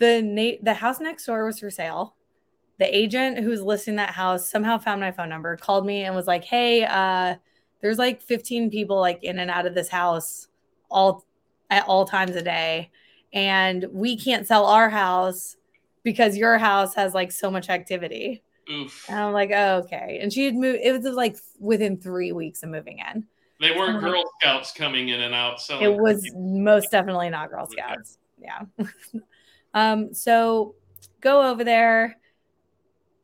the na- the house next door was for sale. The agent who was listing that house somehow found my phone number, called me and was like, "Hey, uh, there's like 15 people like in and out of this house all at all times a day, and we can't sell our house because your house has like so much activity." Oof. And I'm like, oh, okay. And she had moved. It was like within three weeks of moving in. They weren't Girl Scouts coming in and out. So It was most definitely not Girl Scouts. Yeah. um. So go over there.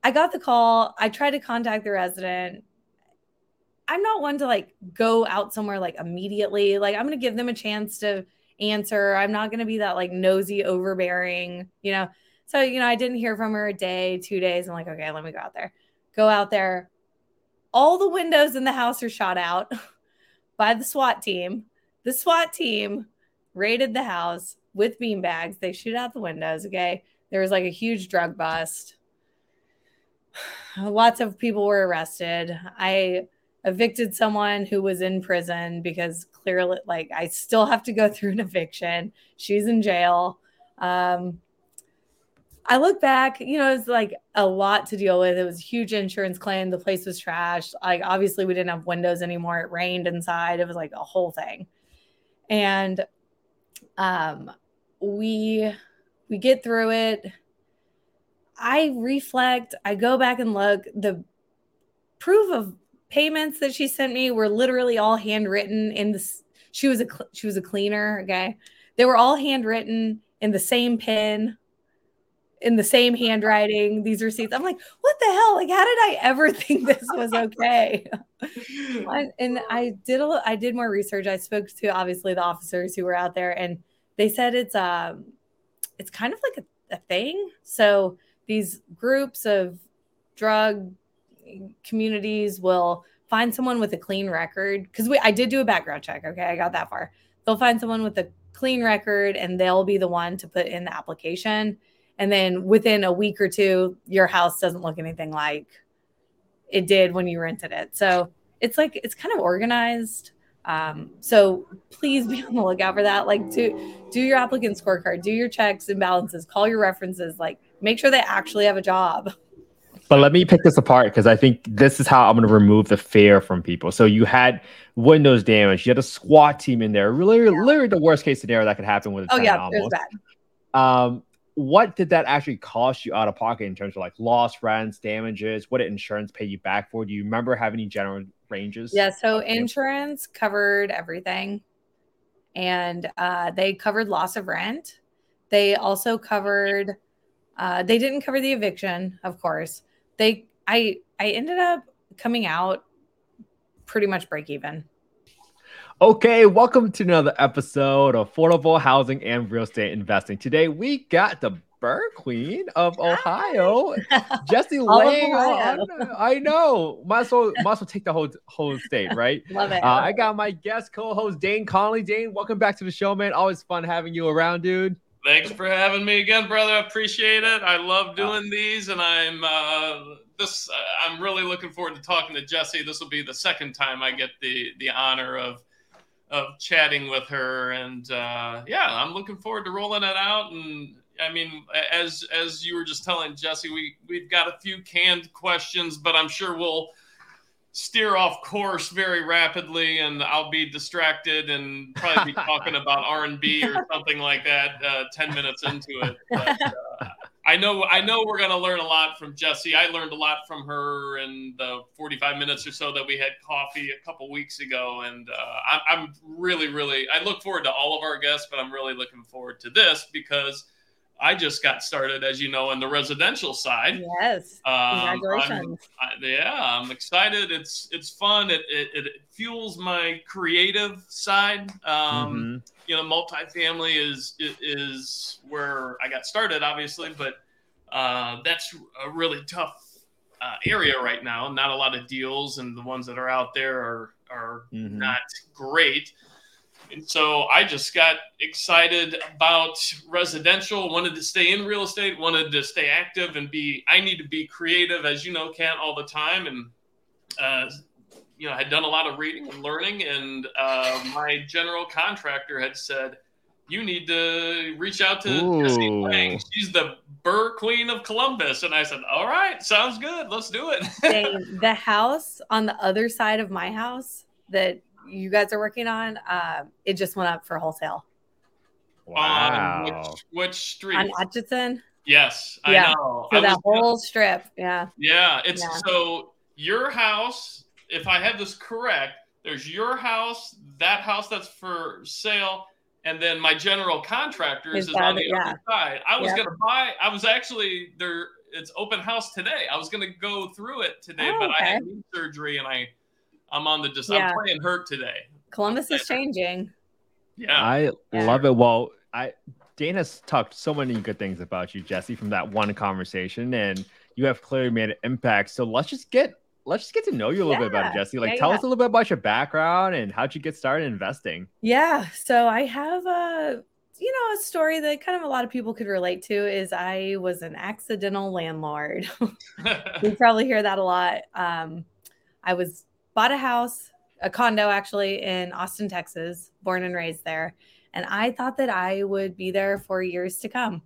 I got the call. I tried to contact the resident. I'm not one to like go out somewhere like immediately. Like I'm gonna give them a chance to answer. I'm not gonna be that like nosy, overbearing, you know. So, you know, I didn't hear from her a day, two days. I'm like, okay, let me go out there. Go out there. All the windows in the house are shot out by the SWAT team. The SWAT team raided the house with beanbags. They shoot out the windows. Okay. There was like a huge drug bust. Lots of people were arrested. I evicted someone who was in prison because clearly, like, I still have to go through an eviction. She's in jail. Um, I look back, you know, it's like a lot to deal with. It was a huge insurance claim. The place was trashed. Like, obviously, we didn't have windows anymore. It rained inside. It was like a whole thing. And um, we we get through it. I reflect. I go back and look. The proof of payments that she sent me were literally all handwritten in this. She was a she was a cleaner. Okay, they were all handwritten in the same pen in the same handwriting these receipts i'm like what the hell like how did i ever think this was okay and i did a i did more research i spoke to obviously the officers who were out there and they said it's um it's kind of like a, a thing. So these groups of drug communities will find someone with a clean record because we i did do a background check okay? I got that far. They'll find someone with a clean record and they'll be the one to put in the application. And then within a week or two your house doesn't look anything like it did when you rented it. So it's like it's kind of organized um, so please be on the lookout for that like do do your applicant scorecard do your checks and balances call your references like make sure they actually have a job but let me pick this apart because I think this is how I'm going to remove the fear from people. So you had windows damage, you had a SWAT team in there, really, yeah. literally the worst case scenario that could happen with a oh yeah, almost. it was bad. Um, what did that actually cost you out of pocket in terms of like lost rents, damages? What did insurance pay you back for? Do you remember having any general ranges? Yeah, so insurance covered everything, and uh, they covered loss of rent. They also covered. Uh, they didn't cover the eviction, of course. They, I, I ended up coming out pretty much break even. Okay, welcome to another episode of Affordable Housing and Real Estate Investing. Today we got the BRRRR Queen of Ohio, Jessie Lang. I know. Might as well, might as well take the whole whole state, right? Love it. Uh, I got my guest co-host Dane Conley. Dane, welcome back to the show, man. Always fun having you around, dude. Thanks for having me again, brother. Appreciate it. I love doing these, and I'm uh, this. Uh, I'm really looking forward to talking to Jessie. This will be the second time I get the the honor of of chatting with her and uh, yeah i'm looking forward to rolling it out and i mean as as you were just telling Jessie, we we've got a few canned questions but i'm sure we'll steer off course very rapidly and i'll be distracted and probably be talking about r&b or something like that uh, 10 minutes into it but, uh, I know I know we're going to learn a lot from Jessie. I learned a lot from her in the 45 minutes or so that we had coffee a couple weeks ago, and uh, I'm really really I look forward to all of our guests, but I'm really looking forward to this because I just got started, as you know, in the residential side. Yes, um, congratulations! I'm, I, yeah, I'm excited. It's it's fun. It, it, it fuels my creative side. Um, mm-hmm you know, multifamily is is where I got started, obviously, but uh, that's a really tough uh, area right now. Not a lot of deals, and the ones that are out there are are mm-hmm. not great. And so I just got excited about residential, wanted to stay in real estate, wanted to stay active and be, I need to be creative, as you know, Kent, all the time. And uh, you know, had done a lot of reading and learning, and uh, my general contractor had said, you need to reach out to Ooh. Jessie Lang. She's the BRRRR Queen of Columbus. And I said, All right, sounds good. Let's do it. the house on the other side of my house that you guys are working on, uh, it just went up for wholesale. Wow. which, which, street? On Atcheson. Yes, I yeah. know. So I that whole gonna, strip. Yeah. Yeah. It's yeah. so your house, if I have this correct, there's your house, that house that's for sale, and then my general contractors is, is on the yeah. other side. I was gonna buy. I was actually there. It's open house today. I was gonna go through it today, oh, but okay. I had knee surgery and I, I'm on the just. Yeah. I'm playing hurt today. Columbus is changing. Yeah, I love it. Well, I Dana's talked so many good things about you, Jessie, from that one conversation, and you have clearly made an impact. So let's just get let's just get to know you a little yeah. bit about Jessie. Like, yeah, tell yeah. us a little bit about your background and how'd you get started investing? Yeah. So I have a, you know, a story that kind of a lot of people could relate to is I was an accidental landlord. you probably hear that a lot. Um, I was bought a house, a condo actually in Austin, Texas, born and raised there. And I thought that I would be there for years to come.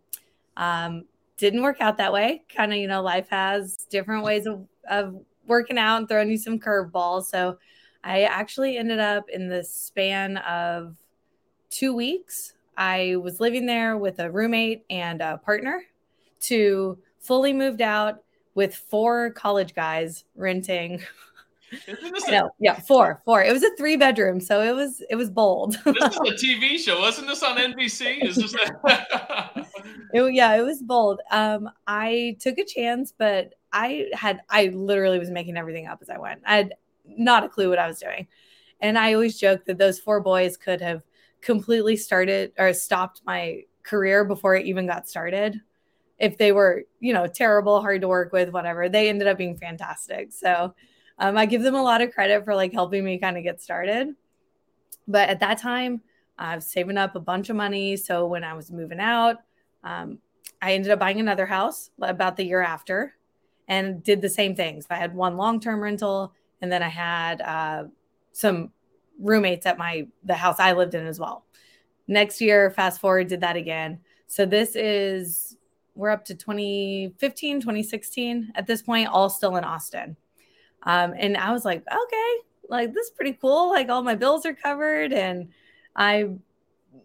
Um, didn't work out that way. Kind of, you know, life has different ways of, of working out and throwing you some curveballs. So I actually ended up in the span of two weeks. I was living there with a roommate and a partner to fully moved out with four college guys renting. No, yeah, four, four. It was a three bedroom, so it was it was bold. this is a TV show, wasn't this on NBC? Is this? it, yeah, it was bold. Um, I took a chance, but I had I literally was making everything up as I went. I had not a clue what I was doing. And I always joke that those four boys could have completely started or stopped my career before it even got started. If they were, you know, terrible, hard to work with, whatever, they ended up being fantastic. So um, I give them a lot of credit for like helping me kind of get started. But at that time, I was saving up a bunch of money. So when I was moving out, um, I ended up buying another house about the year after and did the same things. I had one long term rental, and then I had uh, some roommates at my the house I lived in as well. Next year, fast forward, did that again. So this is we're up to 2015, 2016 at this point, all still in Austin. Um, and I was like, okay, like this is pretty cool. Like all my bills are covered, and I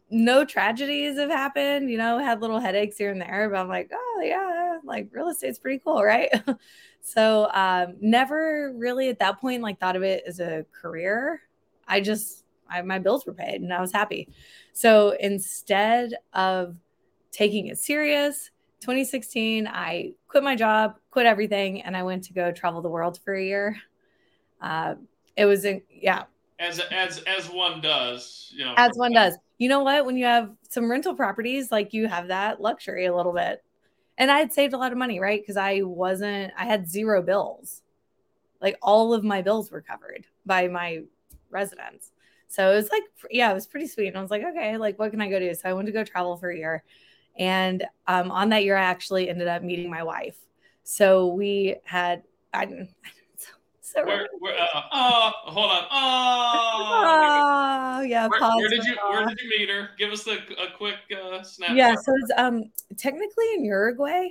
no tragedies have happened. You know, had little headaches here and there, but I'm like, oh yeah, like real estate's pretty cool, right? so um, never really at that point like thought of it as a career. I just I, my bills were paid and I was happy. So instead of taking it serious, 2016, I quit my job, quit everything, and I went to go travel the world for a year. Uh, it was, in, yeah. As as as one does, you know. As one does you know what? When you have some rental properties, like you have that luxury a little bit. And I had saved a lot of money, right? Because I wasn't, I had zero bills. Like all of my bills were covered by my residents. So it was like, yeah, it was pretty sweet. And I was like, okay, like what can I go do? So I went to go travel for a year. And um, on that year, I actually ended up meeting my wife. So we had, I, so where, where, uh, oh, hold on. Oh, oh yeah. Where, where did you Where did you meet her? Give us a, a quick uh, snapshot. Yeah, so it's um technically in Uruguay.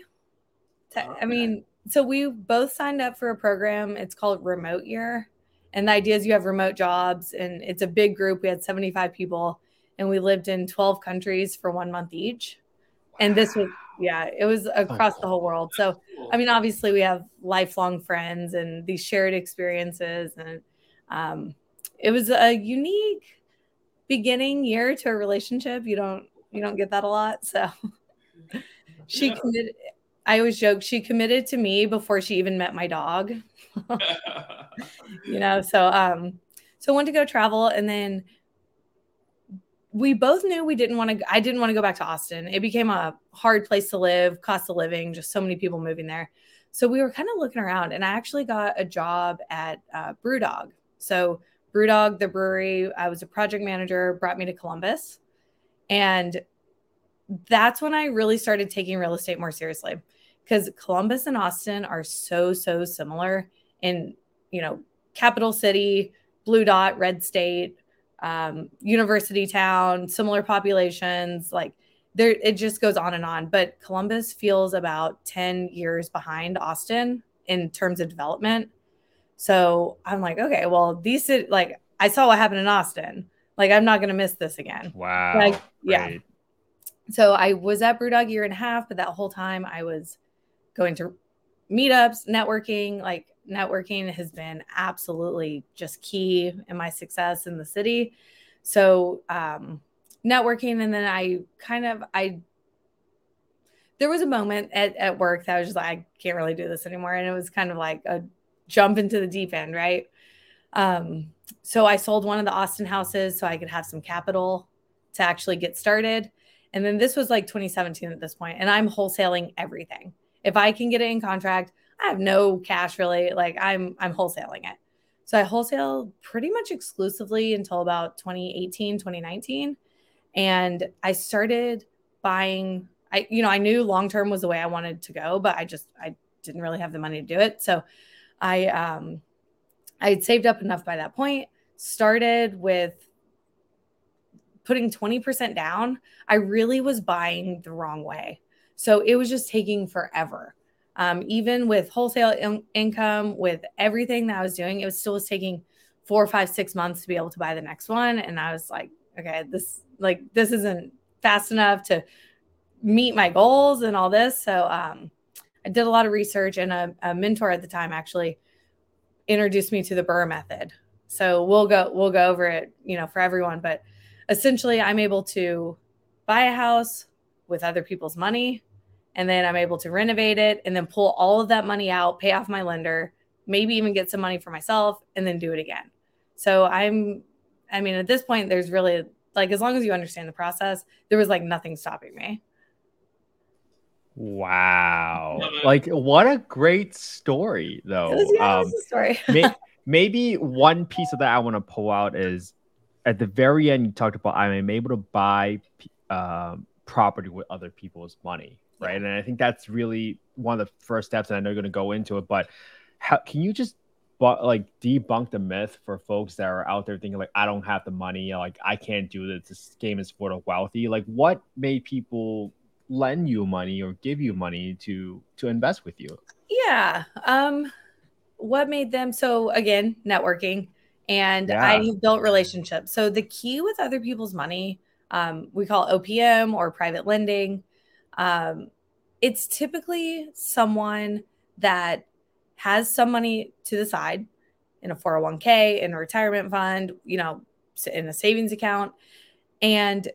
Te- okay. I mean, so we both signed up for a program. It's called Remote Year, and the idea is you have remote jobs, and it's a big group. We had seventy five people, and we lived in twelve countries for one month each. And this was yeah, it was across oh. the whole world. So, I mean, obviously, we have lifelong friends and these shared experiences, and um, it was a unique beginning year to a relationship. You don't you don't get that a lot. So, she yeah. committed. I always joke she committed to me before she even met my dog. you know, so um, so I went to go travel, and then we both knew we didn't want to i didn't want to go back to austin. It became a hard place to live cost of living just so many people moving there. So we were kind of looking around and i actually got a job at uh, brewdog. So brewdog the brewery i was a project manager brought me to columbus. And that's when i really started taking real estate more seriously because columbus and austin are so so similar in you know capital city blue dot red state um, university town, similar populations, like there it just goes on and on. But Columbus feels about 10 years behind Austin in terms of development. So I'm like, okay, well, these like I saw what happened in Austin. Like I'm not gonna miss this again. Wow. Like, yeah. So I was at Brewdog a year and a half, but that whole time I was going to meetups, networking, like networking has been absolutely just key in my success in the city. So um networking and then I kind of I there was a moment at, at work that I was just like, I can't really do this anymore. And it was kind of like a jump into the deep end, right? Um, so I sold one of the Austin houses so I could have some capital to actually get started. And then this was like 2017 at this point, and I'm wholesaling everything. If I can get it in contract, I have no cash really. Like I'm I'm wholesaling it. So I wholesale pretty much exclusively until about 2018, 2019. And I started buying, I, you know, I knew long term was the way I wanted to go, but I just I didn't really have the money to do it. So I um I had saved up enough by that point, started with putting 20% down. I really was buying the wrong way. So it was just taking forever. Um, even with wholesale in- income, with everything that I was doing, it was still was taking four, five, six months to be able to buy the next one. And I was like, okay, this like this isn't fast enough to meet my goals and all this. So um, I did a lot of research, and a, a mentor at the time actually introduced me to the BRRRR method. So we'll go we'll go over it, you know, for everyone. But essentially, I'm able to buy a house with other people's money, and then I'm able to renovate it, and then pull all of that money out, pay off my lender, maybe even get some money for myself, and then do it again. So I'm, I mean, at this point, there's really like as long as you understand the process, there was like nothing stopping me. Wow. Like what a great story though. Was, yeah, um, story. may, maybe one piece of that I want to pull out is at the very end you talked about I'm able to buy um, property with other people's money, right? And I think that's really one of the first steps and I know you're going to go into it, but how, can you just but like debunk the myth for folks that are out there thinking like I don't have the money, like I can't do this. This game is for the wealthy. Like what made people lend you money or give you money to to invest with you? Yeah. Um what made them so again, networking and yeah. I built relationships. So the key with other people's money, um, we call OPM or private lending. Um, it's typically someone that has some money to the side in a 401k, in a retirement fund, you know, in a savings account, and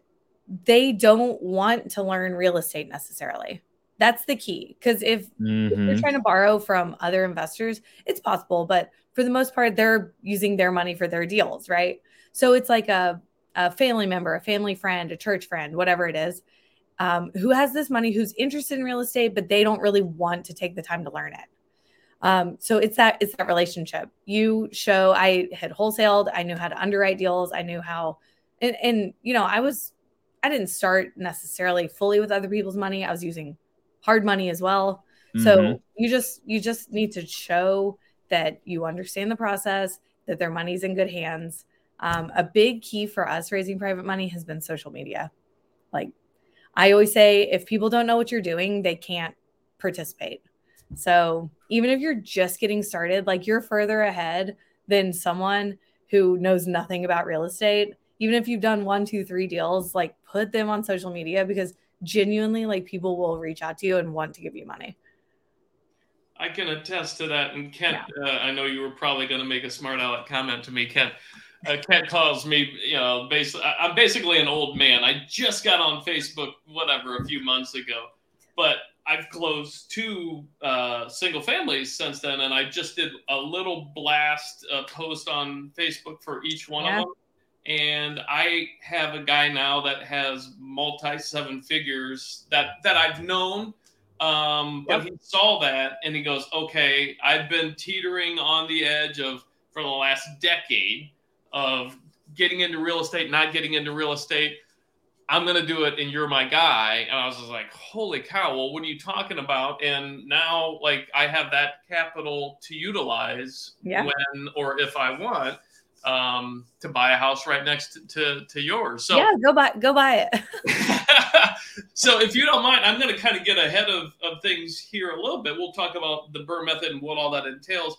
they don't want to learn real estate necessarily. That's the key. Because if, mm-hmm. if, you're mm-hmm. trying to borrow from other investors, it's possible, but for the most part, they're using their money for their deals, right? So it's like a, a family member, a family friend, a church friend, whatever it is, um, who has this money, who's interested in real estate, but they don't really want to take the time to learn it. Um, so it's that it's that relationship. You show I had wholesaled, I knew how to underwrite deals, I knew how, and, and you know I was I didn't start necessarily fully with other people's money. I was using hard money as well. Mm-hmm. So you just you just need to show that you understand the process, that their money's in good hands. Um, a big key for us raising private money has been social media. Like I always say, if people don't know what you're doing, they can't participate. So even if you're just getting started, like you're further ahead than someone who knows nothing about real estate. Even if you've done one, two, three deals, like put them on social media because genuinely, like people will reach out to you and want to give you money. I can attest to that. And Kent, yeah. uh, I know you were probably going to make a smart aleck comment to me, Kent. Uh, Kent calls me, you know, basically, I'm basically an old man. I just got on Facebook, whatever, a few months ago, but I've closed two uh, single families since then, and I just did a little blast uh, post on Facebook for each one yeah. of them. And I have a guy now that has multi seven figures that that I've known, um, but yep. he saw that and he goes, "Okay, I've been teetering on the edge of for the last decade of getting into real estate, not getting into real estate." I'm gonna do it and you're my guy. And I was just like, holy cow, well, what are you talking about? And now like I have that capital to utilize yeah. when or if I want. um, to buy a house right next to, to, to yours. So yeah, go buy go buy it. so if you don't mind, I'm going to kind of get ahead of, of things here a little bit. We'll talk about the BRRRR method and what all that entails.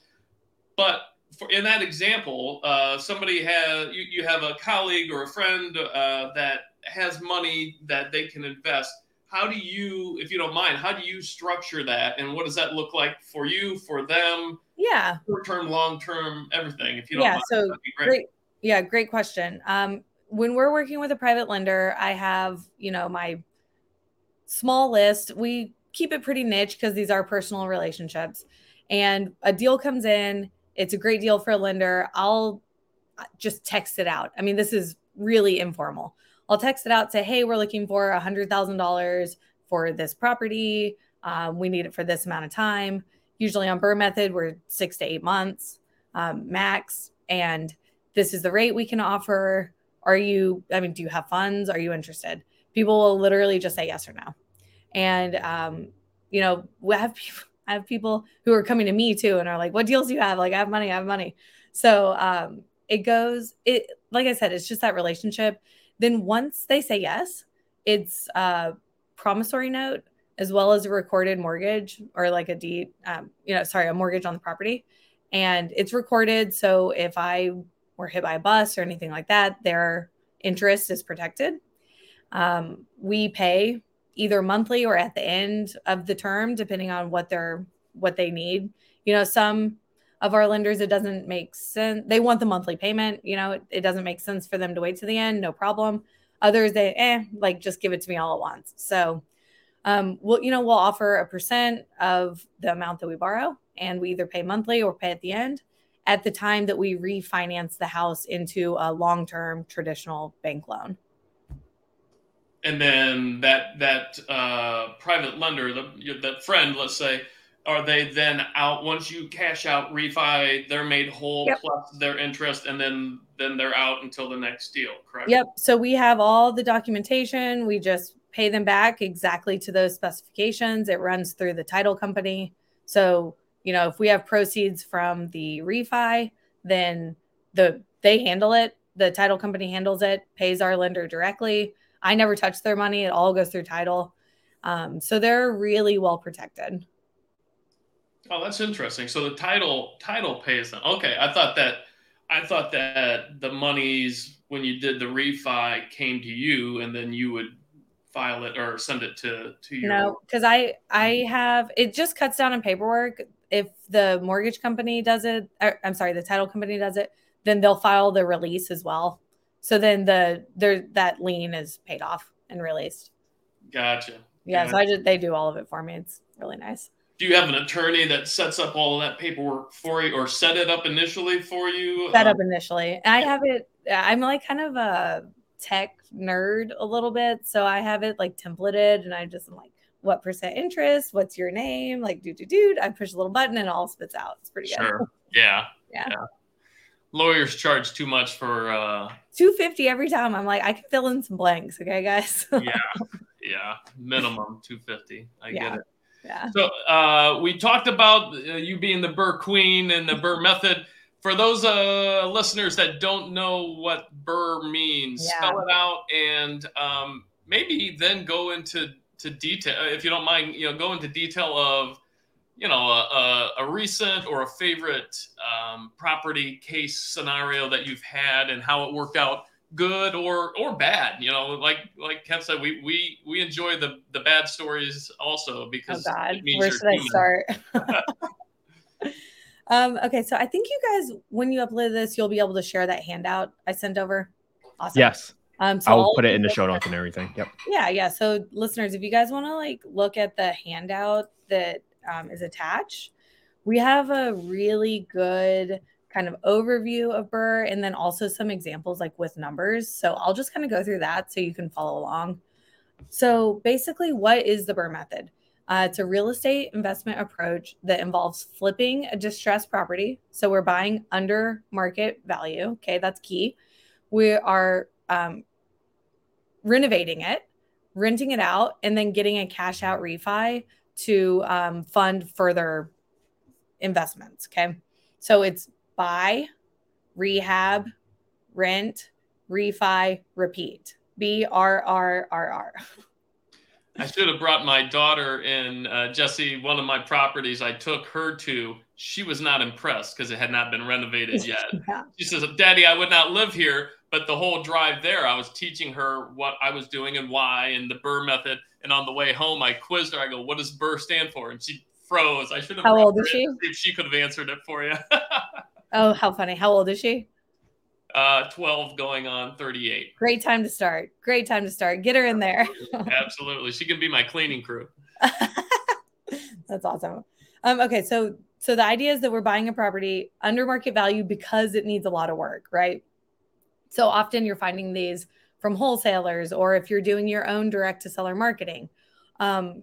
But for, in that example, uh, somebody has you, you have a colleague or a friend uh, that has money that they can invest. How do you, if you don't mind, how do you structure that, and what does that look like for you, for them? Yeah, short term, long term, everything. If you don't yeah, mind, so great. great. Yeah, great question. Um, when we're working with a private lender, I have you know my small list. We keep it pretty niche because these are personal relationships, and a deal comes in it's a great deal for a lender. I'll uh, just text it out. I mean, this is really informal. I'll text it out, say, hey, we're looking for a $100,000 for this property. Um, we need it for this amount of time. Usually on BRRRR method, we're six to eight months um, max. And this is the rate we can offer. Are you, I mean, do you have funds? Are you interested? People will literally just say yes or no. And, um, you know, we have people, I have people who are coming to me too and are like, what deals do you have? Like, I have money, I have money. So um, it goes, it, like I said, it's just that relationship. Then once they say yes, it's a promissory note as well as a recorded mortgage or like a deed, um, you know, sorry, a mortgage on the property. And it's recorded. So if I were hit by a bus or anything like that, their interest is protected. Um, we pay either monthly or at the end of the term, depending on what they're what they need. You know, some of our lenders, it doesn't make sense. They want the monthly payment. You know, it, it doesn't make sense for them to wait to the end. No problem. Others, they eh, like just give it to me all at once. So, um, we'll you know we'll offer a percent of the amount that we borrow, and we either pay monthly or pay at the end. At the time that we refinance the house into a long-term traditional bank loan and then that that uh, private lender, the, that friend, let's say, are they then out once you cash out refi? They're made whole yep. plus their interest, and then then they're out until the next deal. Correct. Yep. So we have all the documentation. We just pay them back exactly to those specifications. It runs through the title company. So you know if we have proceeds from the refi, then the they handle it. The title company handles it, pays our lender directly I never touch their money. It all goes through title. Um, so they're really well protected. Oh, that's interesting. So the title title pays them. Okay, I thought that I thought that the monies when you did the refi came to you and then you would file it or send it to to your No, because I I have it just cuts down on paperwork. If the mortgage company does it, or, I'm sorry, the title company does it, then they'll file the release as well. So then the there that lien is paid off and released. Gotcha. Yeah, so I just they do all of it for me. It's really nice. Do you have an attorney that sets up all of that paperwork for you, or set it up initially for you? Set up um, initially. I have it. I'm like kind of a tech nerd a little bit, so I have it like templated, and I just am like, what percent interest? What's your name? Like, do do do. I push a little button and it all spits out. It's pretty sure. good. Yeah. yeah. yeah lawyers charge too much for uh 250 every time. I'm like i can fill in some blanks okay guys? Yeah yeah minimum 250 i yeah. get it. yeah. So uh we talked about uh, you being the BRRRR queen and the BRRRR method. For those uh listeners that don't know what BRRRR means yeah. spell it out and um maybe then go into to detail if you don't mind you know go into detail of you know, a, a, recent or a favorite um, property case scenario that you've had and how it worked out good or or bad you know like like Kev said we we we enjoy the the bad stories also because oh god. where should human. i start? Um okay so i think you guys when you upload this you'll be able to share that handout i sent over? Awesome. Yes. Um so i'll put it in the show notes and everything. Yep. Yeah yeah so listeners if you guys want to like look at the handout that um, is attached. We have a really good kind of overview of BRRRR and then also some examples like with numbers. So I'll just kind of go through that so you can follow along. So basically, what is the BRRRR method? Uh, it's a real estate investment approach that involves flipping a distressed property. So we're buying under market value. Okay, that's key. We are um, renovating it, renting it out, and then getting a cash out refi to um, fund further investments. Okay. So it's buy, rehab, rent, refi, repeat. B R R R R. I should have brought my daughter in, uh, Jessie. One of my properties I took her to. She was not impressed because it had not been renovated yet. yeah. She says, Daddy, I would not live here. But the whole drive there, I was teaching her what I was doing and why and the BRRRR method. And on the way home, I quizzed her. I go, What does BRRRR stand for? And she froze. I should have. How old is she? If she could have answered it for you. Oh, how funny. How old is she? uh, 12 going on 38. Great time to start. Great time to start. Get her in there. Absolutely. She can be my cleaning crew. That's awesome. Um, okay, so so the idea is that we're buying a property under market value because it needs a lot of work, right? So often you're finding these from wholesalers, or if you're doing your own direct to seller marketing, um,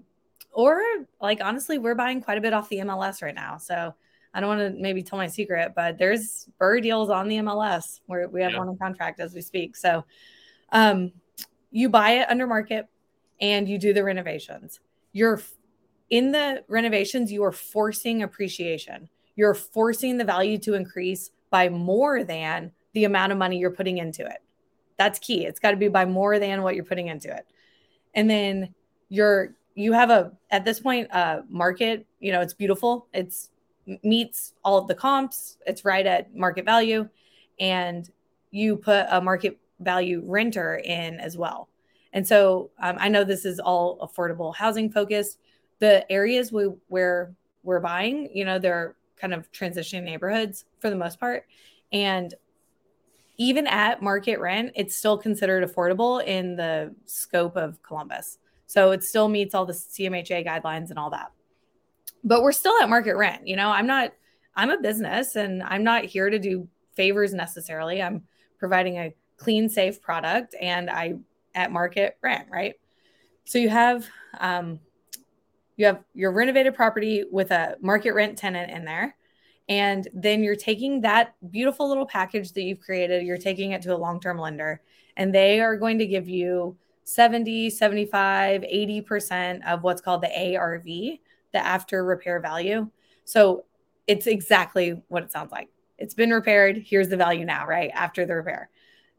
or like honestly, we're buying quite a bit off the MLS right now. So I don't want to maybe tell my secret, but there's BRRRR deals on the MLS where we have Yeah. one in contract as we speak. So um, you buy it under market and you do the renovations. You're in the renovations, you are forcing appreciation. You're forcing the value to increase by more than the amount of money you're putting into it. That's key. It's got to be by more than what you're putting into it. And then you're you have a at this point a market, you know, it's beautiful. It's meets all of the comps. It's right at market value and you put a market value renter in as well. And so um, I know this is all affordable housing focused. The areas we, where we're buying, you know, they're kind of transitioning neighborhoods for the most part. And even at market rent, it's still considered affordable in the scope of Columbus. So it still meets all the CMHA guidelines and all that. But we're still at market rent. You know, I'm not, I'm a business and I'm not here to do favors necessarily. I'm providing a clean, safe product and I at market rent, right? So you have um, you have your renovated property with a market rent tenant in there. And then you're taking that beautiful little package that you've created, you're taking it to a long term lender, and they are going to give you 70, 75, 80% of what's called the ARV, the after repair value. So it's exactly what it sounds like. It's been repaired. Here's the value now, right? After the repair.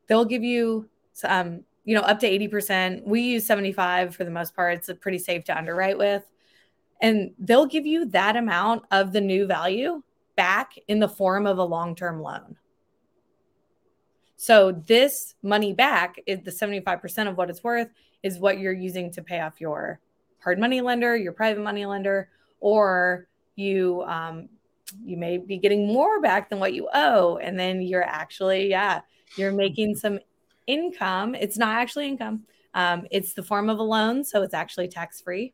They'll give you um, you know, up to 80%. We use 75 for the most part. It's pretty safe to underwrite with. And they'll give you that amount of the new value back in the form of a long-term loan. So this money back is the 75% of what it's worth is what you're using to pay off your hard money lender, your private money lender, or you um, you may be getting more back than what you owe, and then you're actually yeah you're making some income. It's not actually income. Um, it's the form of a loan, so it's actually tax free.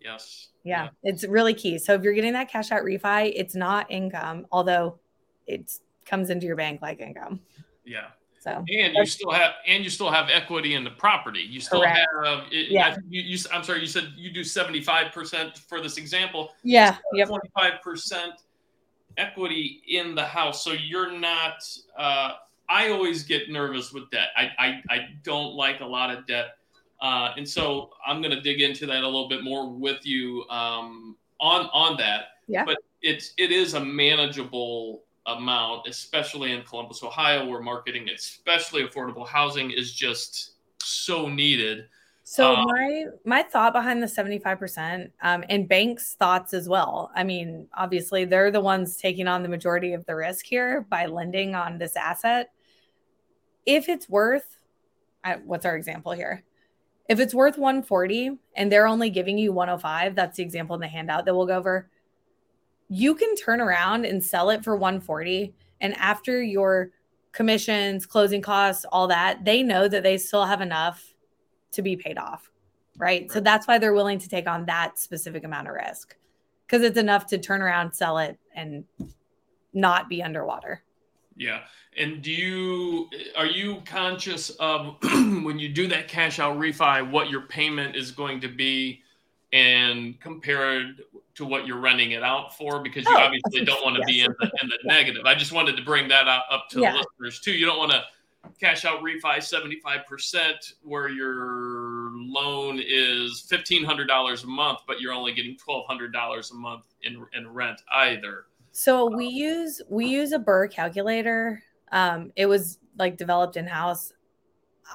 Yes. Yeah, it's really key. So if you're getting that cash out refi, it's not income, although it comes into your bank like income. Yeah. So And you still have and you still have equity in the property. You still Correct. have it, Yeah. I think you, you I'm sorry, you said you do 75% for this example. yeah, yep, 25% equity in the house. So you're not uh, I always get nervous with debt. I I, I don't like a lot of debt. Uh, and so I'm going to dig into that a little bit more with you um, on on that. Yeah. But it's it is a manageable amount, especially in Columbus, Ohio, where marketing, especially affordable housing, is just so needed. So Um, my my thought behind the 75% um, and banks' thoughts as well. I mean, obviously they're the ones taking on the majority of the risk here by lending on this asset. If it's worth, I, what's our example here? If it's worth 140 and they're only giving you 105, that's the example in the handout that we'll go over. You can turn around and sell it for 140, and after your commissions, closing costs, all that, they know that they still have enough to be paid off. Right. So that's why they're willing to take on that specific amount of risk because it's enough to turn around, sell it, and not be underwater. Yeah. And do you are you conscious of when you do that cash out refi what your payment is going to be and compared to what you're renting it out for because you Oh, obviously don't want to be in the, in the negative. I just wanted to bring that up to Yeah. the listeners too. You don't want to cash out refi 75% where your loan is $1500 a month but you're only getting $1200 a month in in rent either. So we use we use a BRRRR calculator. Um, it was like developed in house.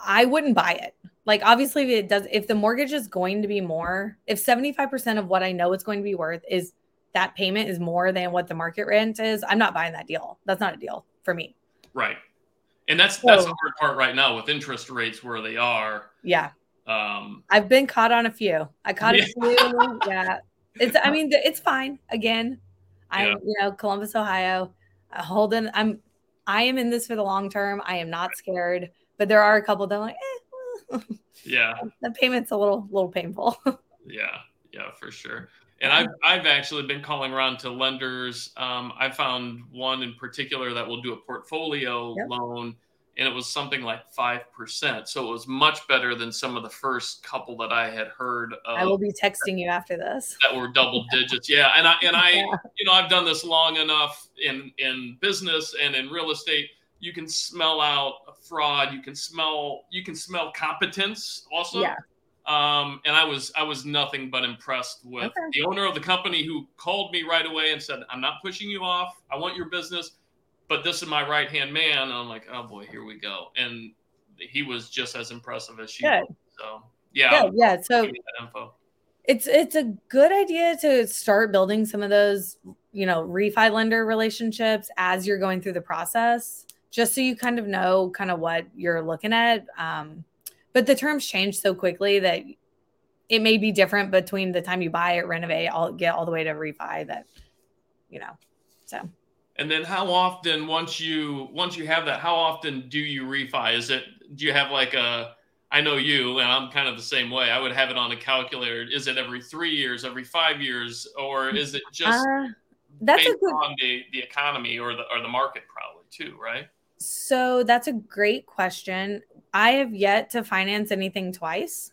I wouldn't buy it. Like obviously, if it does, if the mortgage is going to be more, if seventy five percent of what I know it's going to be worth is that payment is more than what the market rent is, I'm not buying that deal. That's not a deal for me. Right. And that's that's the hard part right now with interest rates where they are. Yeah. Um, I've been caught on a few. I caught yeah. a few. yeah. It's I mean it's fine. Again, I'm yeah. you know Columbus, Ohio. Uh, Holden, I'm I am in this for the long term. I am not scared, but there are a couple that I'm like, eh, yeah, the payment's a little little painful. yeah, yeah, for sure. And I've I've actually been calling around to lenders. Um, I found one in particular that will do a portfolio yep. loan, and it was something like five percent. So it was much better than some of the first couple that I had heard. Of I will be texting you after this. That were double digits. Yeah, and I and I, yeah. you know, I've done this long enough in in business and in real estate. You can smell out fraud. You can smell you can smell competence also. Yeah um, and I was I was nothing but impressed with okay. the owner of the company who called me right away and said, "I'm not pushing you off. I want your business, but this is my right hand man." And I'm like, "Oh boy, here we go." And he was just as impressive as she Good. was. So yeah, Good. yeah. So it's it's a good idea to start building some of those you know refi lender relationships as you're going through the process, just so you kind of know kind of what you're looking at. Um, but the terms change so quickly that it may be different between the time you buy it, renovate, all get all the way to refi that, you know, so. And then how often once you once you have that, how often do you refi? Is it do you have like a I know you and I'm kind of the same way. I would have it on a calculator. Is it every three years, every five years, or is it just uh, that's based good... on the, the economy or the or the market probably too, right? So that's a great question. I have yet to finance anything twice.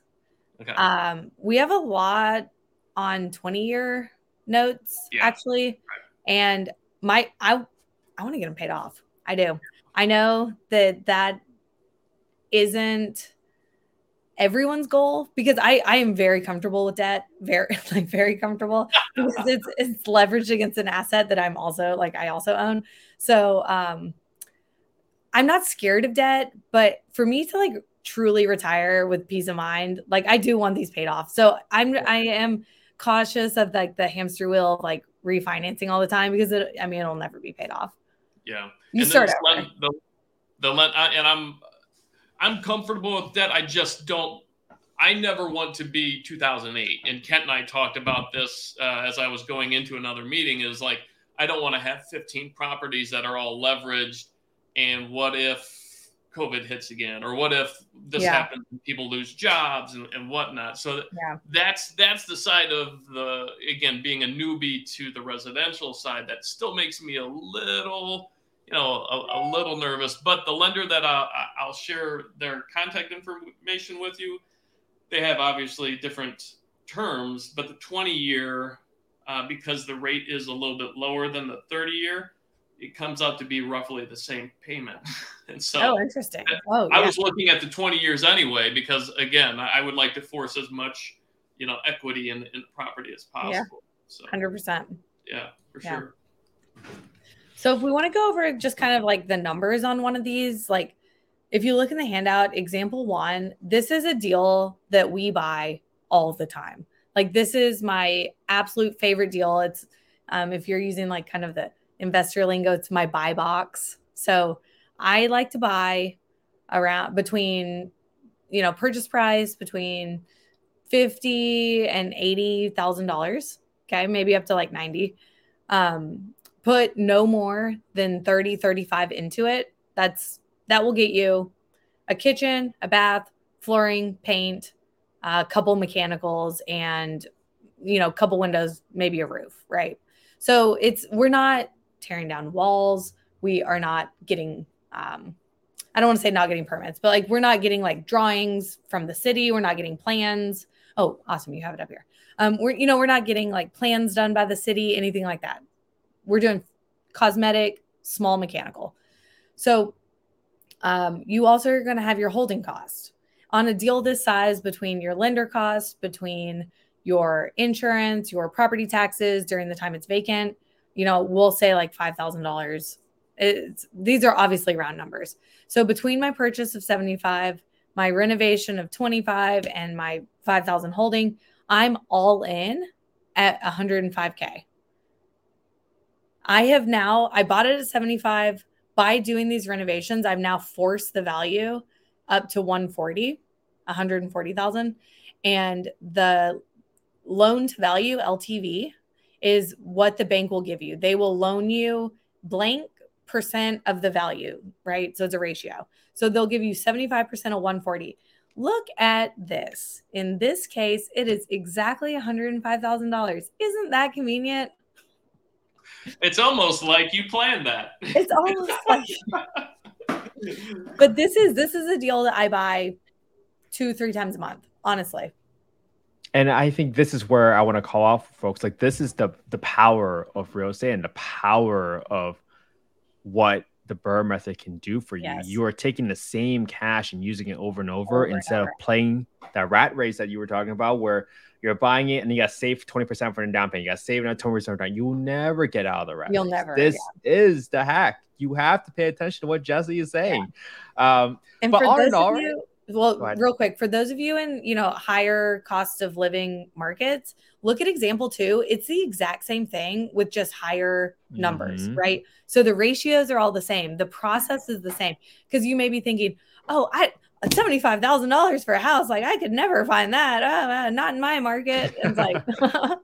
Okay. Um, we have a lot on 20 year notes yeah. actually. Right. And my I I want to get them paid off. I do. I know that that isn't everyone's goal because I I am very comfortable with debt, very like very comfortable because it's it's leveraged against an asset that I'm also like I also own. So um I'm not scared of debt, but for me to like truly retire with peace of mind, like I do want these paid off. So I'm I am cautious of like the hamster wheel like refinancing all the time because it, I mean it'll never be paid off. Yeah, you and start lend, the the lend, and I'm I'm comfortable with debt. I just don't. I never want to be 2008. And Kent and I talked about this uh, as I was going into another meeting. Is like I don't want to have 15 properties that are all leveraged and what if COVID hits again, or what if this yeah. happens and people lose jobs and, and whatnot. So yeah. that's that's the side of the again being a newbie to the residential side that still makes me a little you know a, a little nervous. But the lender that I'll, I'll share their contact information with you, they have obviously different terms, but the 20 year uh, because the rate is a little bit lower than the 30 year it comes out to be roughly the same payment. and so, oh, interesting. Oh, I was looking at the 20 years anyway, because again, I would like to force as much, you know, equity in, in the property as possible. Yeah. So, 100%. Yeah, for yeah. sure. So if we want to go over just kind of like the numbers on one of these, like if you look in the handout, example one, this is a deal that we buy all the time. Like this is my absolute favorite deal. It's um, if you're using like kind of the investor lingo, it's my buy box. So I like to buy around between, you know, purchase price between fifty and eighty thousand dollars. Okay, maybe up to like 90. Um, put no more than 30, 35 into it. That's that will get you a kitchen, a bath, flooring, paint, a couple mechanicals, and you know, a couple windows, maybe a roof, right? So it's we're not tearing down walls. We are not getting, um, I don't want to say not getting permits, but like we're not getting like drawings from the city. We're not getting plans. Oh, awesome. You have it up here. Um, we're, you know, we're not getting like plans done by the city, anything like that. We're doing cosmetic, small mechanical. So um, you also are going to have your holding cost on a deal this size between your lender cost, between your insurance, your property taxes during the time it's vacant you know, we'll say like $5,000. It's, These are obviously round numbers. So between my purchase of 75, my renovation of 25 and my 5,000 holding, I'm all in at 105k. I have now I bought it at 75 by doing these renovations. I've now forced the value up to 140, 140,000 and the loan to value LTV is what the bank will give you. They will loan you blank percent of the value, right? So it's a ratio. So they'll give you 75% of 140. Look at this. In this case, it is exactly $105,000. Isn't that convenient? It's almost like you planned that. It's almost like But this is this is a deal that I buy 2 3 times a month, honestly and I think this is where I want to call off folks. Like this is the the power of real estate and the power of what the BRRRR method can do for you. Yes. You are taking the same cash and using it over and over, over instead and over. of playing that rat race that you were talking about, where you're buying it and you got to save 20% for the down payment. You got to save another 20% down. You'll never get out of the rat. You'll race. never. This yeah. is the hack. You have to pay attention to what Jessie is saying. Yeah. Um, and but for those all, of you, well real quick for those of you in you know higher cost of living markets look at example two. It's the exact same thing with just higher numbers mm-hmm. right? So the ratios are all the same. The process is the same. Because you may be thinking oh i $75,000 for a house like I could never find that. Oh, uh, not in my market. It's like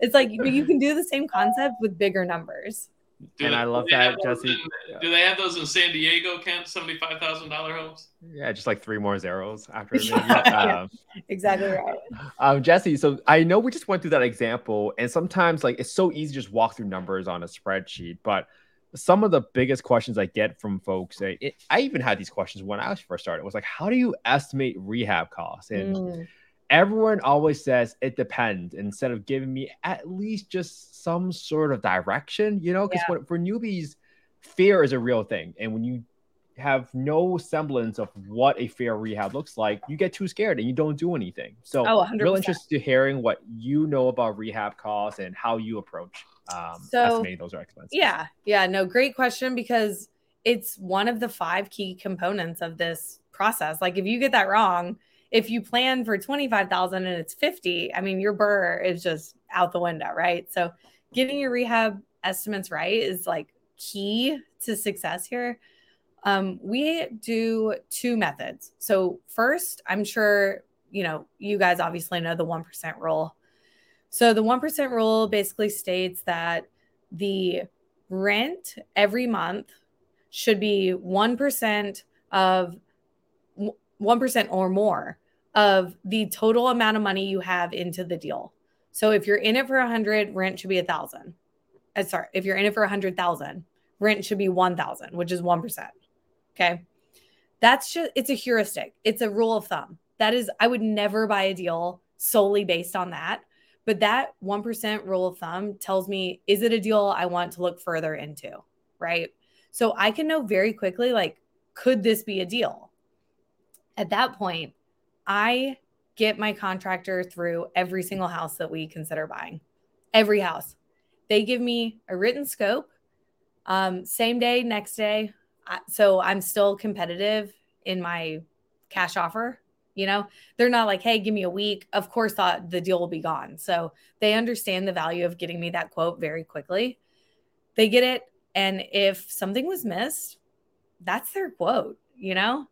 it's like you can do the same concept with bigger numbers do and they, I love that, Jessie. In, do they have those in San Diego, Kent? Seventy-five thousand dollar homes. Yeah, just like three more zeros after. yeah, um, exactly right. Um, Jessie, so I know we just went through that example, and sometimes like it's so easy to just walk through numbers on a spreadsheet, but some of the biggest questions I get from folks, it, I even had these questions when I was first started. Was like, how do you estimate rehab costs? And mm everyone always says it depends instead of giving me at least just some sort of direction, you know, because yeah. for newbies, fear is a real thing. And when you have no semblance of what a fair rehab looks like, you get too scared and you don't do anything. So, oh, real interested to hearing what you know about rehab costs and how you approach um, so, estimating those are expenses. Yeah, yeah, no, great question because it's one of the five key components of this process. Like, if you get that wrong, if you plan for 25,000 and it's 50, I mean, your BRRRR is just out the window, right? So getting your rehab estimates right is like key to success here. Um, we do two methods. So first, I'm sure, you know, you guys obviously know the 1% rule. So the 1% rule basically states that the rent every month should be 1% of 1% or more of the total amount of money you have into the deal. So if you're in it for a hundred, rent should be a thousand. Uh, sorry, if you're in it for a hundred thousand, rent should be one thousand, which is one percent. Okay, that's just it's a heuristic. It's a rule of thumb. That is, I would never buy a deal solely based on that. But that one percent rule of thumb tells me is it a deal I want to look further into, right? So I can know very quickly, like, could this be a deal? At that point, I get my contractor through every single house that we consider buying, every house. They give me a written scope, um, same day, next day. So I'm still competitive in my cash offer. You know, they're not like, hey, give me a week. Of course, the deal will be gone. So they understand the value of getting me that quote very quickly. They get it. And if something was missed, that's their quote, you know?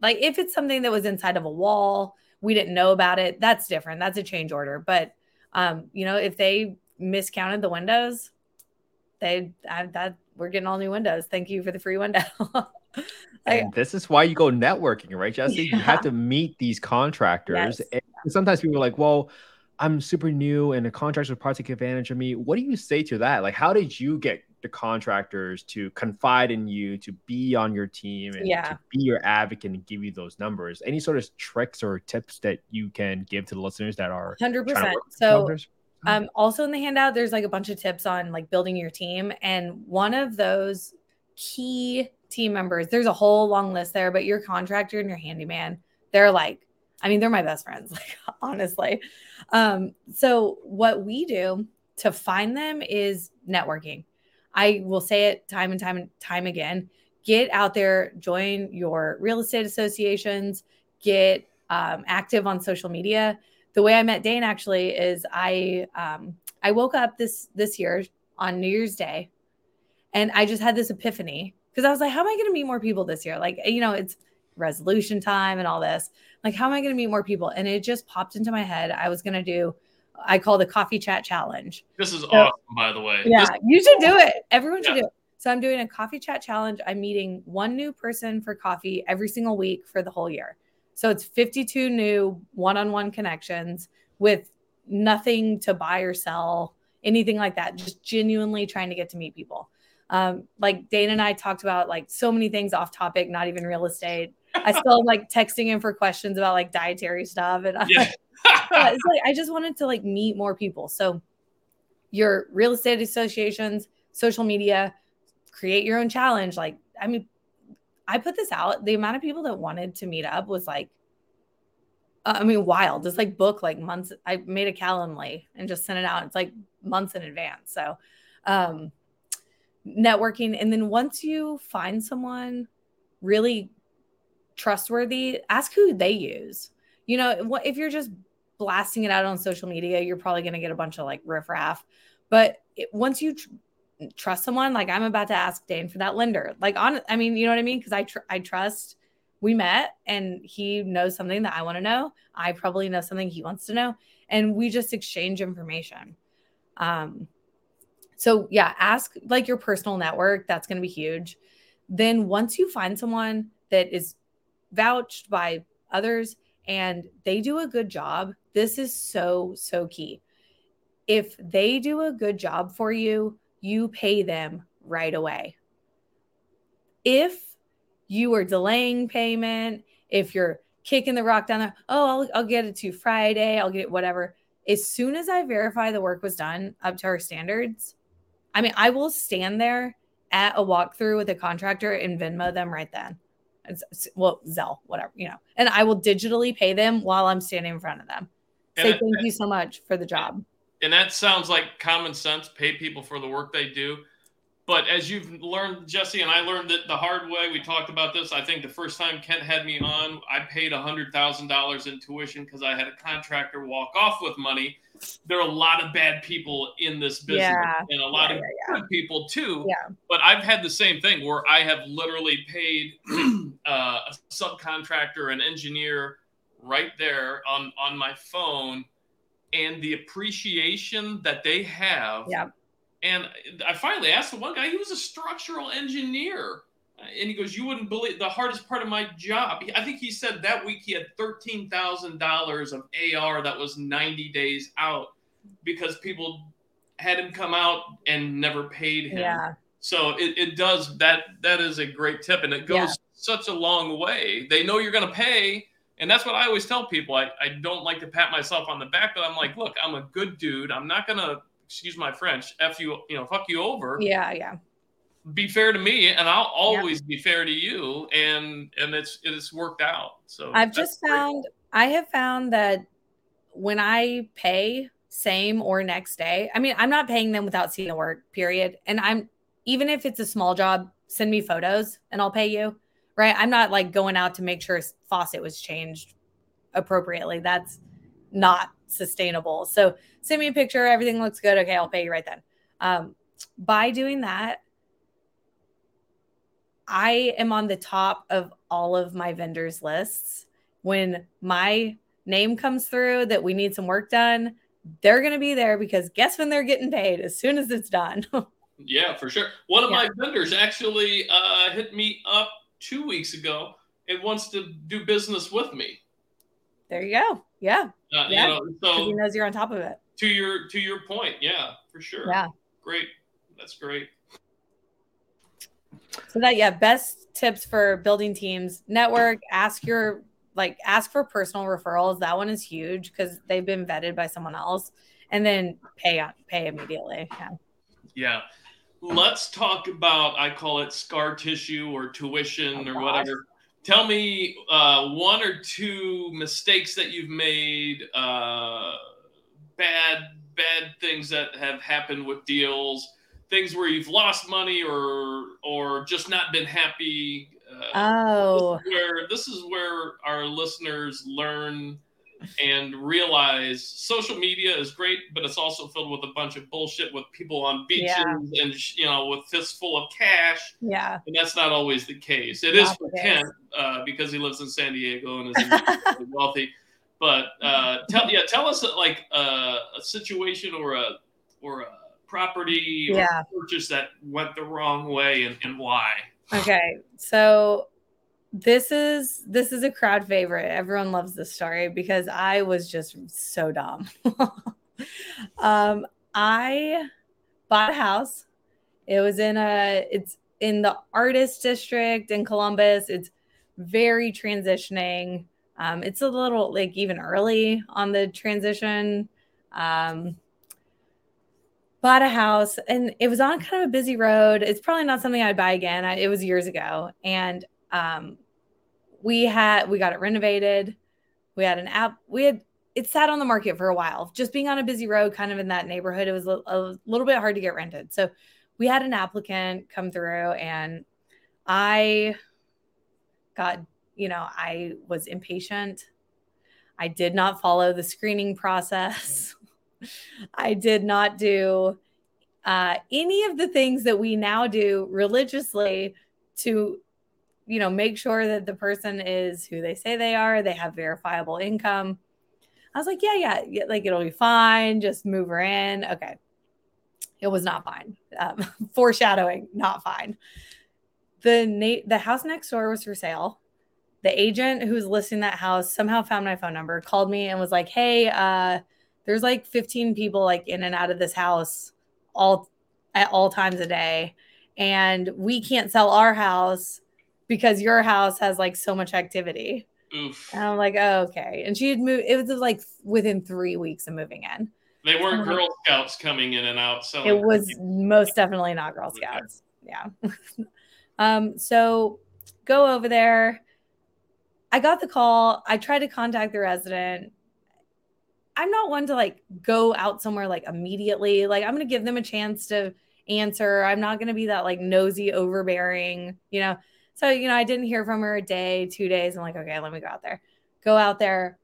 Like if it's something that was inside of a wall, we didn't know about it, that's different. That's a change order. But um, you know, if they miscounted the windows, they I, that we're getting all new windows. Thank you for the free window. and this is why you go networking, right, Jessie? Yeah. You have to meet these contractors. Yes. And sometimes people are like, well, I'm super new and the contractors are part take advantage of me. What do you say to that? Like, how did you get the contractors to confide in you, to be on your team, and yeah. to be your advocate and give you those numbers? Any sort of tricks or tips that you can give to the listeners that are 100%. So, um, also in the handout, there's like a bunch of tips on like building your team. And one of those key team members, there's a whole long list there, but your contractor and your handyman, they're like, I mean, they're my best friends, like honestly. Um, so what we do to find them is networking. I will say it time and time and time again. Get out there, join your real estate associations, get um, active on social media. The way I met Dane actually is I um, I woke up this this year on New Year's Day, and I just had this epiphany because I was like, how am I going to meet more people this year? Like, you know, it's resolution time and all this. Like, how am I going to meet more people? And it just popped into my head. I was going to do I call the coffee chat challenge. This is so, awesome, by the way. Yeah, this- you should do it. Everyone should yeah. do it. So I'm doing a coffee chat challenge. I'm meeting one new person for coffee every single week for the whole year. So it's 52 new one-on-one connections with nothing to buy or sell, anything like that. Just genuinely trying to get to meet people. Um, like Dane and I talked about like so many things off topic, not even real estate. I still like texting him for questions about like dietary stuff, and I'm yeah. like, it's like I just wanted to like meet more people. So your real estate associations, social media, create your own challenge. Like, I mean, I put this out. The amount of people that wanted to meet up was like, uh, I mean, wild. It's like book like months. I made a Calendly and just sent it out. It's like months in advance. So, um, networking, and then once you find someone really trustworthy, ask who they use. You know, what if you're just blasting it out on social media, you're probably going to get a bunch of like riffraff. But it, once you tr- trust someone, like I'm about to ask Dane for that lender, like on, I mean, you know what I mean? Because I tr- I trust. We met, and he knows something that I want to know. I probably know something he wants to know, and we just exchange information. Um, so yeah, ask like your personal network. That's going to be huge. Then once you find someone that is vouched by others and they do a good job, this is so, so key. If they do a good job for you, you pay them right away. If you are delaying payment, if you're kicking the rock down there, oh, I'll, I'll get it to Friday, I'll get it, whatever. As soon as I verify the work was done up to our standards, I mean, I will stand there at a walkthrough with a contractor and Venmo them right then well, Zelle, whatever, you know, and I will digitally pay them while I'm standing in front of them. Say thank you so much for the job. And that sounds like common sense. Pay people for the work they do. But as you've learned, Jessie, and I learned it the hard way, we talked about this. I think the first time Kent had me on, I paid $100,000 in tuition because I had a contractor walk off with money. There are a lot of bad people in this business yeah. and a lot yeah, of yeah, good people too. Yeah. But I've had the same thing where I have literally paid uh, a subcontractor, an engineer right there on, on my phone and the appreciation that they have. Yeah and I finally asked the one guy, he was a structural engineer. And he goes, You wouldn't believe the hardest part of my job. I think he said that week he had $13,000 of AR that was 90 days out because people had him come out and never paid him. Yeah. So it, it does that. That is a great tip. And it goes yeah. such a long way. They know you're going to pay. And that's what I always tell people. I, I don't like to pat myself on the back, but I'm like, look, I'm a good dude. I'm not going to excuse my French, f you, you know, fuck you over. Yeah, yeah. Be fair to me, and I'll always yeah. be fair to you, and and it's it's worked out. So I've just found great. I have found that when I pay same or next day, I mean, I'm not paying them without seeing the work. Period. And I'm even if it's a small job, send me photos and I'll pay you. Right? I'm not like going out to make sure faucet was changed appropriately. That's not sustainable. So send me a picture. Everything looks good. Okay, I'll pay you right then. Um, by doing that, I am on the top of all of my vendors' lists. When my name comes through that we need some work done, they're going to be there because guess when they're getting paid? As soon as it's done. yeah, for sure. One of yeah. my vendors actually uh, hit me up two weeks ago and wants to do business with me. There you go. Yeah. Uh, yeah. You know, so he knows you're on top of it. To your to your point, yeah, for sure. Yeah. Great. That's great. So that yeah, best tips for building teams, network, ask your like ask for personal referrals. That one is huge because they've been vetted by someone else. And then pay on pay immediately. Yeah. Yeah. Let's talk about I call it scar tissue or tuition or whatever tell me uh, one or two mistakes that you've made, uh, bad bad things that have happened with deals, things where you've lost money or or just not been happy. Uh, oh, this where this is where our listeners learn and realize social media is great, but it's also filled with a bunch of bullshit with people on beaches yeah. and you know with fists full of cash. Yeah, and that's not always the case. It is for Kent uh, because he lives in San Diego and is wealthy. But uh, tell yeah, tell us like uh, a situation or a or a property yeah. purchase that went the wrong way and, and why. Okay, so this is this is a crowd favorite. Everyone loves this story because I was just so dumb. um, I bought a house. It was in a it's in the artist district in Columbus. It's very transitioning. Um, it's a little like even early on the transition. Um, bought a house and it was on kind of a busy road. It's probably not something I'd buy again. I, it was years ago. And um, we had we got it renovated. We had an app. We had it sat on the market for a while. Just being on a busy road, kind of in that neighborhood, it was a, a little bit hard to get rented. So we had an applicant come through, and I got you know I was impatient. I did not follow the screening process. I did not do uh, any of the things that we now do religiously to you know, make sure that the person is who they say they are, they have verifiable income. I was like, yeah, yeah, yeah like it'll be fine. Just move her in. Okay. It was not fine. Um, foreshadowing, not fine. The na- the house next door was for sale. The agent who was listing that house somehow found my phone number, called me and was like, "Hey, uh, there's like 15 people like in and out of this house all at all times a day, and we can't sell our house because your house has like so much activity. Oof. And I'm like, oh, okay. And she had moved, it was like within three weeks of moving in. They weren't Girl Scouts coming in and out. So it was most definitely not Girl Scouts. Yeah. um, so go over there. I got the call. I tried to contact the resident. I'm not one to like go out somewhere like immediately. Like I'm gonna give them a chance to answer. I'm not gonna be that like nosy, overbearing, you know. So, you know, I didn't hear from her a day, two days. I'm like, okay, let me go out there. Go out there.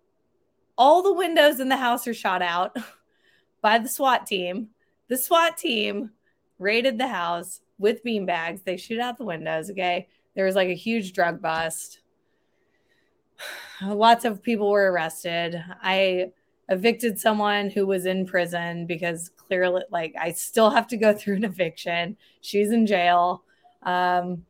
All the windows in the house are shot out by the SWAT team. The SWAT team raided the house with bean bags. They shoot out the windows. Okay. There was like a huge drug bust. Lots of people were arrested. I evicted someone who was in prison because clearly, like, I still have to go through an eviction. She's in jail. Um,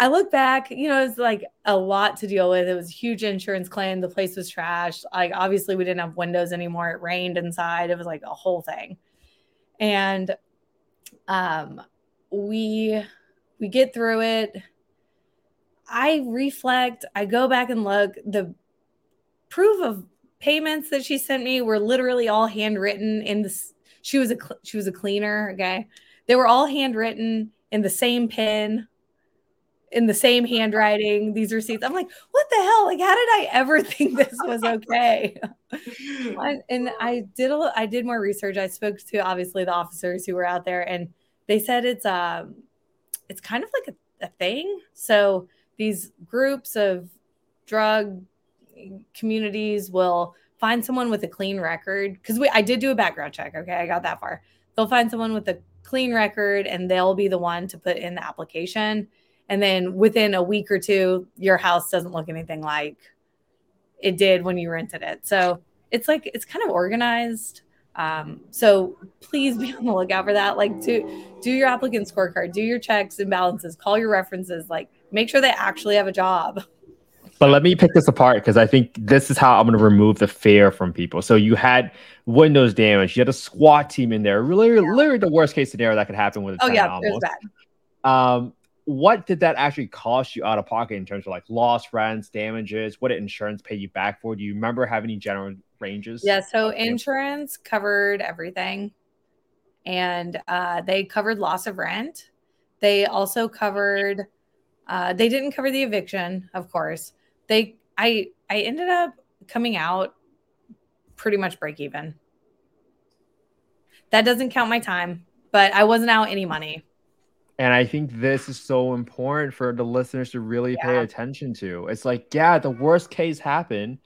I look back, you know, it's like a lot to deal with. It was a huge insurance claim. The place was trashed. Like obviously we didn't have windows anymore. It rained inside. It was like a whole thing. And um we we get through it. I reflect, I go back and look. The proof of payments that she sent me were literally all handwritten in this she was a she was a cleaner, okay? They were all handwritten in the same pen in the same handwriting these receipts. I'm like what the hell? Like how did i ever think this was okay? And i did a i did more research. I spoke to obviously the officers who were out there and they said it's um it's kind of like a, a thing. So these groups of drug communities will find someone with a clean record because we i did do a background check okay? I got that far. They'll find someone with a clean record and they'll be the one to put in the application and then within a week or two your house doesn't look anything like it did when you rented it so it's like it's kind of organized um, so please be on the lookout for that like to do your applicant scorecard do your checks and balances call your references like make sure they actually have a job but let me pick this apart because I think this is how I'm going to remove the fear from people. So you had windows damage, you had a SWAT team in there, really, yeah. literally the worst case scenario that could happen with a oh yeah, almost. it was bad. Um, what did that actually cost you out of pocket in terms of like lost rents, damages? What did insurance pay you back for? Do you remember having any general ranges? Yeah, so insurance covered everything, and uh, they covered loss of rent. They also covered. Uh, they didn't cover the eviction, of course. They, I, I ended up coming out pretty much break even. That doesn't count my time, but I wasn't out any money. And I think this is so important for the listeners to really yeah. pay attention to. It's like, yeah, the worst case happened.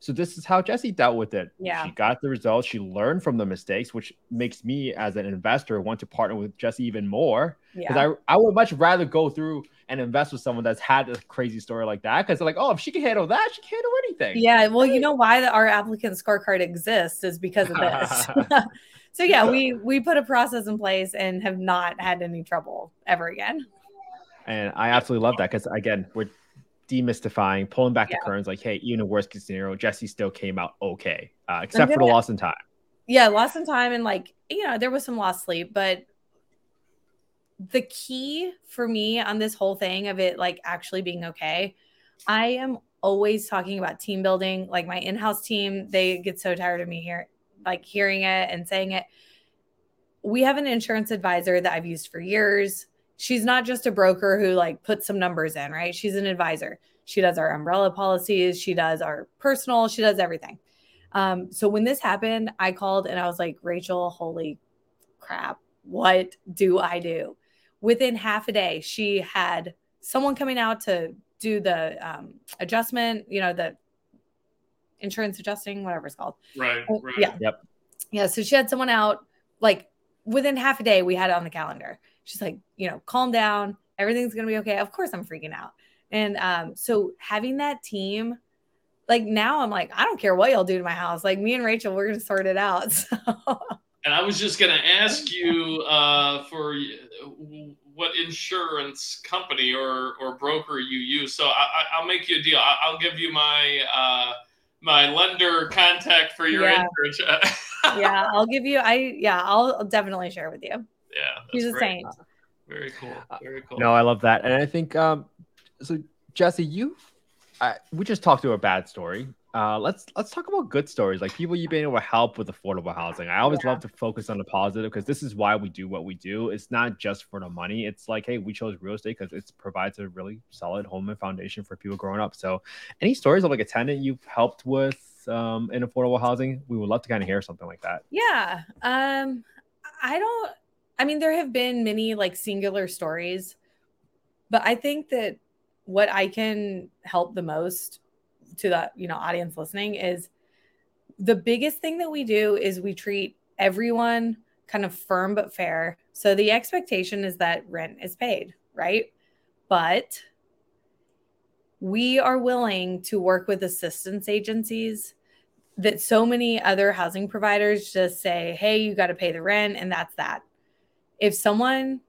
So this is how Jessie dealt with it. Yeah. She got the results. She learned from the mistakes, which makes me as an investor want to partner with Jessie even more. Because yeah. I, I would much rather go through and invest with someone that's had a crazy story like that. Because they're like, oh, if she can handle that, she can handle anything. Yeah. Well, you know why the, our applicant scorecard exists is because of this. so yeah, we we put a process in place and have not had any trouble ever again. And I absolutely love that because again, we're demystifying, pulling back yeah. the curtains. Like, hey, even a worst case scenario, Jessie still came out okay, uh, except for the loss in time. Yeah, loss in time, and like you know, there was some lost sleep, but the key for me on this whole thing of it like actually being okay, I am always talking about team building. Like my in-house team, they get so tired of me here, like hearing it and saying it. We have an insurance advisor that I've used for years she's not just a broker who like puts some numbers in, right? She's an advisor. She does our umbrella policies, she does our personal, she does everything. Um, so when this happened, I called and I was like, Rachel, holy crap, what do I do? Within half a day, she had someone coming out to do the um, adjustment, you know, the insurance adjusting, whatever it's called. Right. Oh, right. Yeah. Yep. Yeah. So she had someone out like within half a day, we had it on the calendar she's like, you know, calm down. Everything's going to be okay. Of course, I'm freaking out. And um, so having that team, like now I'm like, I don't care what y'all do to my house. Like me and Rachel, we're going to sort it out. So. And I was just going to ask you uh, for what insurance company or, or broker you use. So I, will make you a deal. I, will give you my uh, my lender contact for your yeah. insurance. yeah, I'll give you. I yeah, I'll definitely share with you yeah, he's a saint. Very cool. Very cool. No, I love that, and I think um, so. jessie you, I, we just talked to a bad story. Uh, let's let's talk about good stories, like people you've been able to help with affordable housing. I always yeah. love to focus on the positive because this is why we do what we do. It's not just for the money. It's like, hey, we chose real estate because it provides a really solid home and foundation for people growing up. So, any stories of like a tenant you've helped with um, in affordable housing? We would love to kind of hear something like that. Yeah. Um, I don't I mean, there have been many like singular stories, but I think that what I can help the most to the you know audience listening is the biggest thing that we do is we treat everyone kind of firm but fair. So the expectation is that rent is paid, right? But we are willing to work with assistance agencies that so many other housing providers just say, hey, you got to pay the rent, and that's that if someone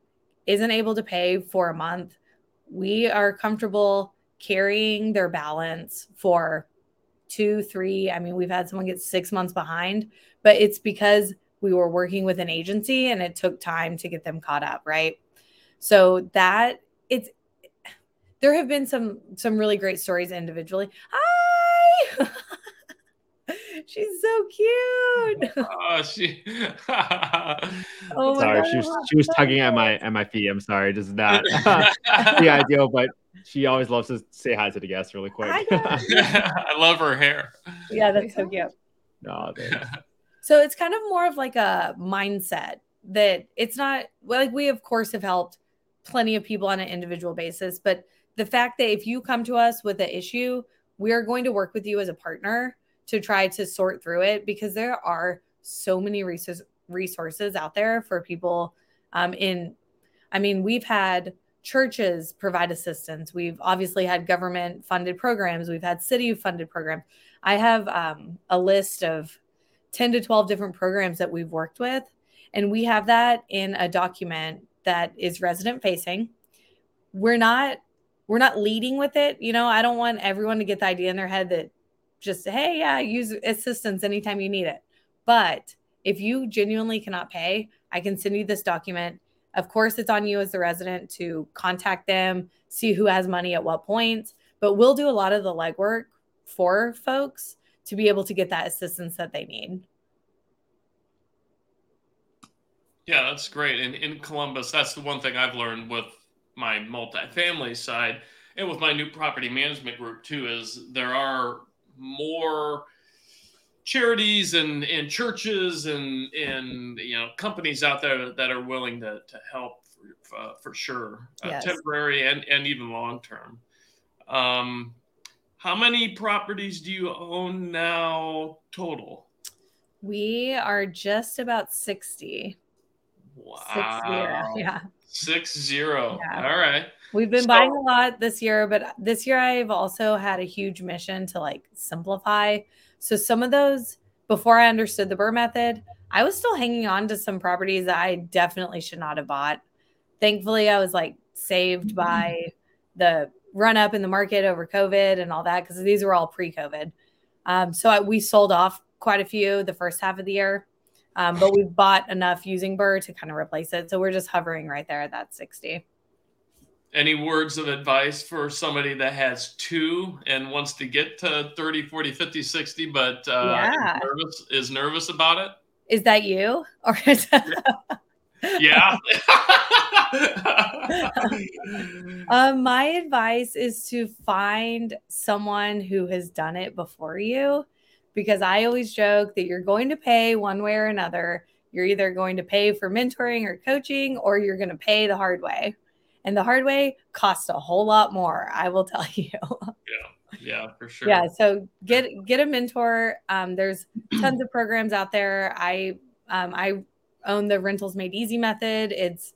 isn't able to pay for a month, we are comfortable carrying their balance for two, three. I mean, we've had someone get six months behind, but it's because we were working with an agency and it took time to get them caught up, right? So that it's there have been some some really great stories individually. Hi. She's so cute. Oh, she. oh sorry, she was she was tugging at my at my feet. I'm sorry, just not the ideal, but she always loves to say hi to the guests really quick. I, I love her hair. Yeah, that's so cute. No, so it's kind of more of like a mindset that it's not like we of course have helped plenty of people on an individual basis, but the fact that if you come to us with an issue, we are going to work with you as a partner to try to sort through it because there are so many resources out there for people um, in i mean we've had churches provide assistance. We've obviously had government funded programs. We've had city funded programs. I have um, a list of 10 to 12 different programs that we've worked with and we have that in a document that is resident facing. We're not we're not leading with it. You know i don't want everyone to get the idea in their head that just say, hey, yeah, use assistance anytime you need it. But if you genuinely cannot pay, I can send you this document. Of course, it's on you as the resident to contact them, see who has money at what points, but we'll do a lot of the legwork for folks to be able to get that assistance that they need. Yeah, that's great. And in Columbus, that's the one thing I've learned with my multifamily side and with my new property management group too is there are more charities and, and churches and and you know companies out there that are willing to, to help for, uh, for sure, uh, Yes. temporary and, and even long term. Um, how many properties do you own now total? We are just about 60. Wow. Six zero. Yeah. Six zero. Yeah. All right. We've been So- buying a lot this year, but this year I've also had a huge mission to like simplify. So some of those, before I understood the BRRRR method, I was still hanging on to some properties that I definitely should not have bought. Thankfully, I was like saved by the run up in the market over COVID and all that because these were all pre COVID. Um, so I, we sold off quite a few the first half of the year, um, but we've bought enough using BRRRR to kind of replace it. So we're just hovering right there at that 60. Any words of advice for somebody that has two and wants to get to 30, 40, 50, 60, but uh, Yeah. is, nervous, is nervous about it? Is that you? Or is Yeah. um, my advice is to find someone who has done it before you because I always joke that you're going to pay one way or another. You're either going to pay for mentoring or coaching, or you're going to pay the hard way. And the hard way costs a whole lot more, I will tell you. yeah, yeah for sure. Yeah, so get get a mentor. Um, there's tons of programs out there. I um, I own the Rentals Made Easy method. It's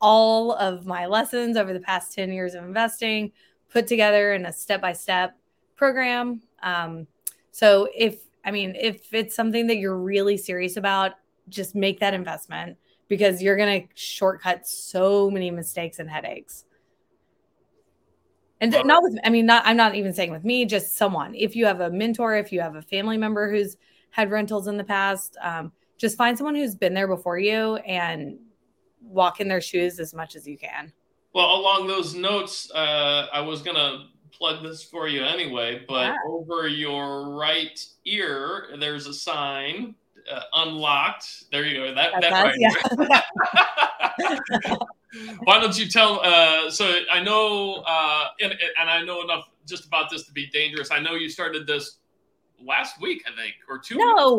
all of my lessons over the past 10 years of investing put together in a step-by-step program. Um, so if I mean if it's something that you're really serious about, just make that investment because you're going to shortcut so many mistakes and headaches. And not with, I mean, not, I'm not even saying with me, just someone. If you have a mentor, if you have a family member who's had rentals in the past, um, just find someone who's been there before you and walk in their shoes as much as you can. Well, along those notes, uh, I was gonna plug this for you anyway, but Yeah. over your right ear, there's a sign, uh, unlocked. There you go. That, that right. yeah. Why don't you tell? Uh, so I know, uh, and, and I know enough just about this to be dangerous. I know you started this last week, I think, or two. weeks. no,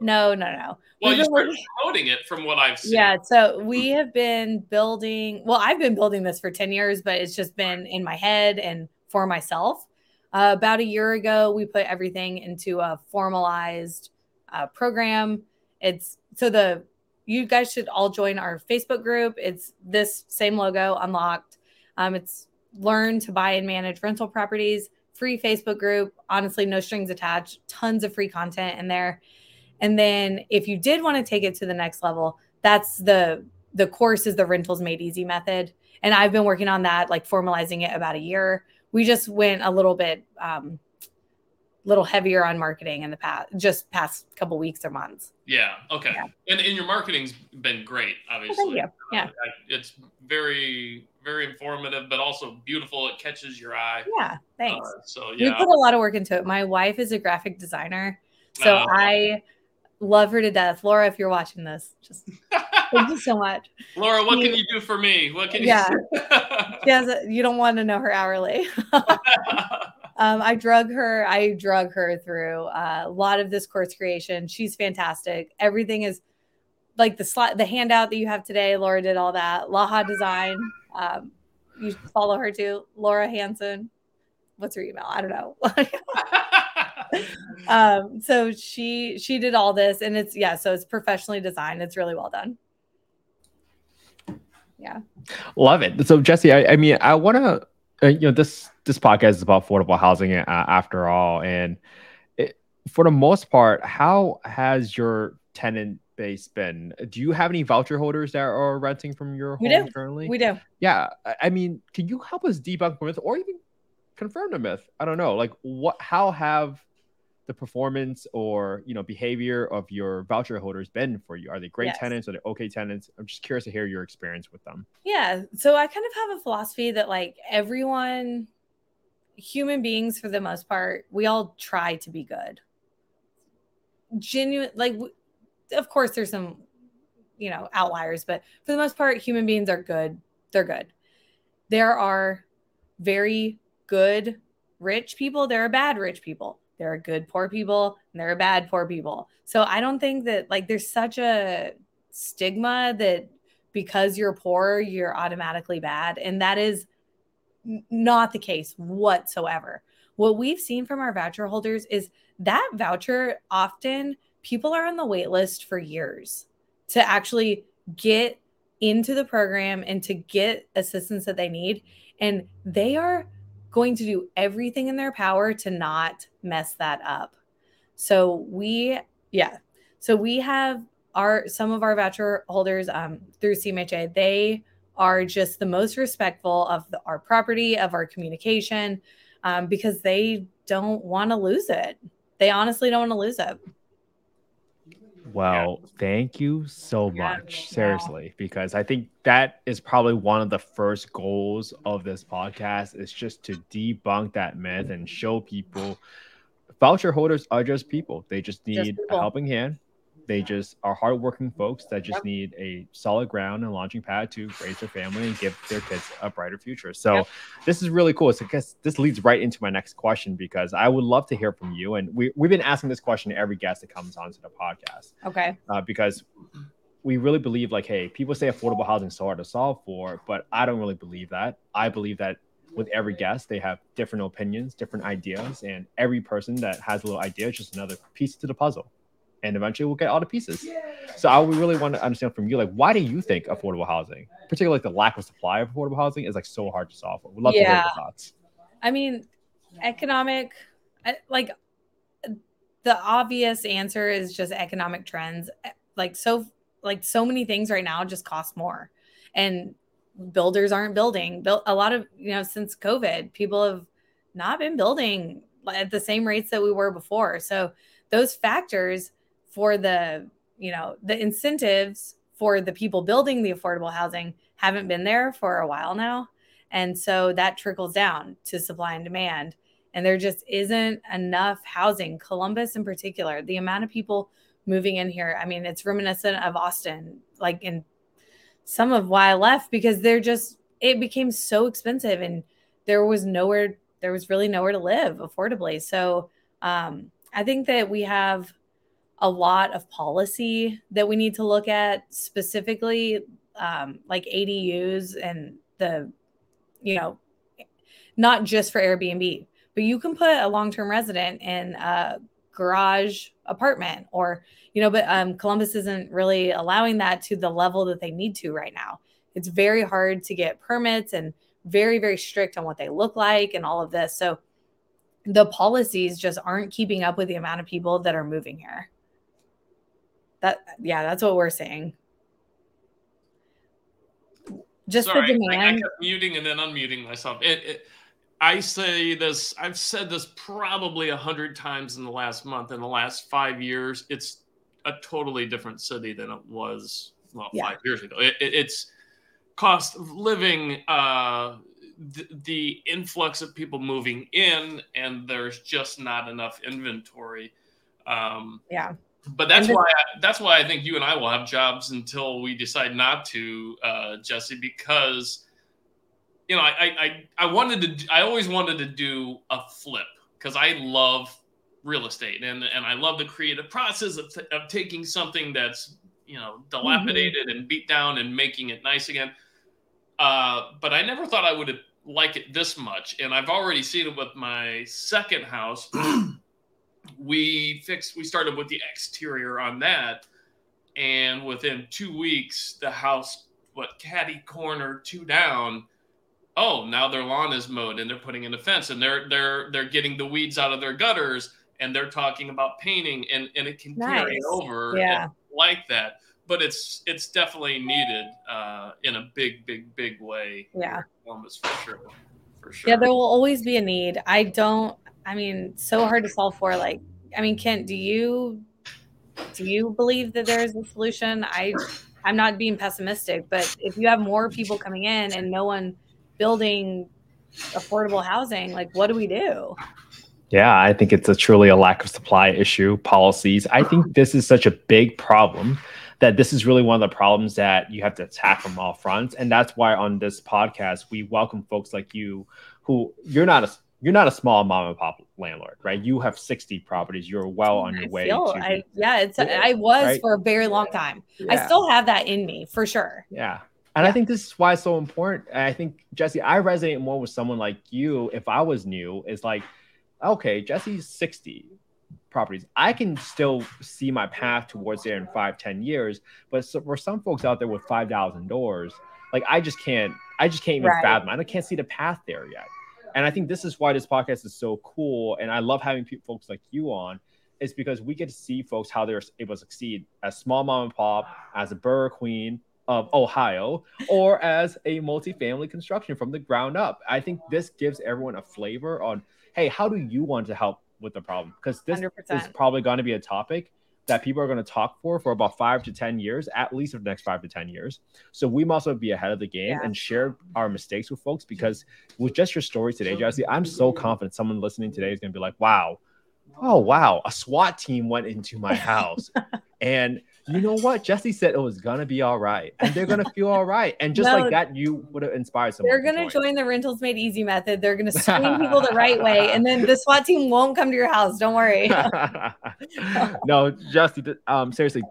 no, no, no. Well, We've you been started working- promoting it from what I've seen. Yeah, so we have been building. Well, I've been building this for 10 years, but it's just been in my head and for myself. Uh, about a year ago, we put everything into a formalized uh, program. It's so the you guys should all join our Facebook group. It's this same logo, unlocked. Um, it's learn to buy and manage rental properties. Free Facebook group. Honestly, no strings attached. Tons of free content in there. And then if you did want to take it to the next level, that's the the course is the rentals made easy method. And I've been working on that, like formalizing it about a year. We just went a little bit um little heavier on marketing in the past just past couple weeks or months. Yeah. Okay. Yeah. And, and your marketing's been great, obviously. you. Yeah. Uh, it's very, very informative, but also beautiful. It catches your eye. Yeah, thanks. Uh, so We put a lot of work into it. My wife is a graphic designer. So Oh. I love her to death. Laura, if you're watching this, just thank you so much. Laura, what can you do for me? What can Yeah. you? She has a, you don't want to know her hourly. um, I drug her. I drug her through uh, a lot of this course creation. She's fantastic. Everything is like the slide, the handout that you have today. Laura did all that. Laha Design. Um, you follow her too. Laura Hanson. What's her email? I don't know. um, so she she did all this, and it's yeah. So it's professionally designed. It's really well done. Yeah. Love it. So Jessie, I, I mean, I want to, uh, you know, this this podcast is about affordable housing uh, after all, and it, for the most part, how has your tenant base been? Do you have any voucher holders that are renting from your We home do. currently? We do. yeah, I- mean, can you help us debunk the myth or even confirm the myth? I don't know. Like, what? How have the performance or you know behavior of your voucher holders been for you? Are they great Yes. tenants? Are they okay tenants? I'm just curious to hear your experience with them. Yeah. So I kind of have a philosophy that like everyone, human beings for the most part, we all try to be good. Genuine, like, of course, there's some, you know, outliers, but for the most part, human beings are good. They're good. There are very good rich people. There are bad rich people. there are good poor people and there are bad poor people. So I don't think that like there's such a stigma that because you're poor, you're automatically bad. And that is not the case whatsoever. What we've seen from our voucher holders is that voucher often people are on the wait list for years to actually get into the program and to get assistance that they need. And they are going to do everything in their power to not mess that up. So we, yeah. So we have our some of our voucher holders um, through CMHA. They are just the most respectful of the, our property, of our communication, um, because they don't want to lose it. They honestly don't want to lose it. Well, thank you so much. Seriously, because I think that is probably one of the first goals of this podcast is just to debunk that myth and show people voucher holders are just people. They just need just a helping hand. They just are hardworking folks that just yep. need a solid ground and launching pad to raise their family and give their kids a brighter future. So yep. this is really cool. So I guess this leads right into my next question because I would love to hear from you. And we, we've been asking this question to every guest that comes onto the podcast. Okay. Uh, because we really believe like, hey, people say affordable housing is so hard to solve for, but I don't really believe that. I believe that with every guest, they have different opinions, different ideas, and every person that has a little idea is just another piece to the puzzle and eventually we'll get all the pieces. So I would really want to understand from you, like, why do you think affordable housing, particularly like the lack of supply of affordable housing, is like so hard to solve? We'd love yeah. to hear your thoughts. I mean, economic, like the obvious answer is just economic trends. Eh, like so, like so many things right now just cost more, and builders aren't building. Built a lot of you know since COVID, people have not been building at the same rates that we were before. So those factors for the you know the incentives for the people building the affordable housing haven't been there for a while now. And so that trickles down to supply and demand. And there just isn't enough housing. Columbus in particular the amount of people moving in here i mean it's reminiscent of austin like in some of why i left because they're just it became so expensive and there was nowhere there was really nowhere to live affordably. So um, i think that we have a lot of policy that we need to look at specifically um, like adus and the you know not just for airbnb but you can put a long-term resident in a garage apartment or you know but um, columbus isn't really allowing that to the level that they need to right now. It's very hard to get permits and very very strict on what they look like and all of this. So the policies just aren't keeping up with the amount of people that are moving here that yeah, that's what we're saying. Just Sorry, the demand. I, I kept muting and then unmuting myself. It, it, I say this. I've said this probably a hundred times in the last month. In the last five years, it's a totally different city than it was well yeah. five years ago. It, it's cost of living, uh, the, the influx of people moving in, and there's just not enough inventory. Um, yeah but that's why I, that's why I think you and I will have jobs until we decide not to, uh, Jessie, because you know I, I I wanted to I always wanted to do a flip because I love real estate and and I love the creative process of, of taking something that's you know dilapidated mm-hmm. and beat down and making it nice again. Uh, but I never thought I would like it this much, and I've already seen it with my second house. we fixed we started with the exterior on that. And within two weeks the house what caddy corner two down. Oh now their lawn is mowed and they're putting in a fence and they're they're they're getting the weeds out of their gutters and they're talking about painting and and it can nice. carry over yeah. like that. But it's it's definitely needed uh, in a big big big way. Yeah. Columbus for sure. For sure. Yeah there will always be a need. I don't I mean, so hard to solve for. Like, I mean, Kent, do you do you believe that there is a solution? I I'm not being pessimistic, but if you have more people coming in and no one building affordable housing, like what do we do? Yeah, I think it's a truly a lack of supply issue, policies. I think this is such a big problem that this is really one of the problems that you have to attack from all fronts. And that's why on this podcast, we welcome folks like you who you're not a you're not a small mom and pop landlord, right? You have 60 properties. You're well on your I way. feel, to, I, yeah, it's I was right? for a very long time. I still have that in me for sure. Yeah. And I think this is why it's so important. I think Jessie, I resonate more with someone like you. If I was new, is like, okay, Jessie's 60 properties. I can still see my path towards there in five, 10 years. But so, for some folks out there with 5,000 doors, like I just can't, I just can't even Right. fathom. I can't see the path there yet. And I think this is why this podcast is so cool. And I love having people, folks like you on is because we get to see folks how they're able to succeed as small mom and pop, as a BRRRR queen of Ohio, or as a multifamily construction from the ground up. I think this gives everyone a flavor on, hey, how do you want to help with the problem? Because this is 100%. probably going to be a topic that people are going to talk for for about five to 10 years, at least for the next five to 10 years. So we must also be ahead of the game Yeah. and share our mistakes with folks because with just your story today, Jessie, I'm so confident someone listening today is going to be like, wow, oh, wow, a SWAT team went into my house. and you know what? Jessie said it was going to be all right. And they're going to feel all right. And just No. like that, you would have inspired someone. They're going to join the rentals made easy method. They're going to screen people the right way, and then the SWAT team won't come to your house. Don't worry. no, Jessie, um, seriously,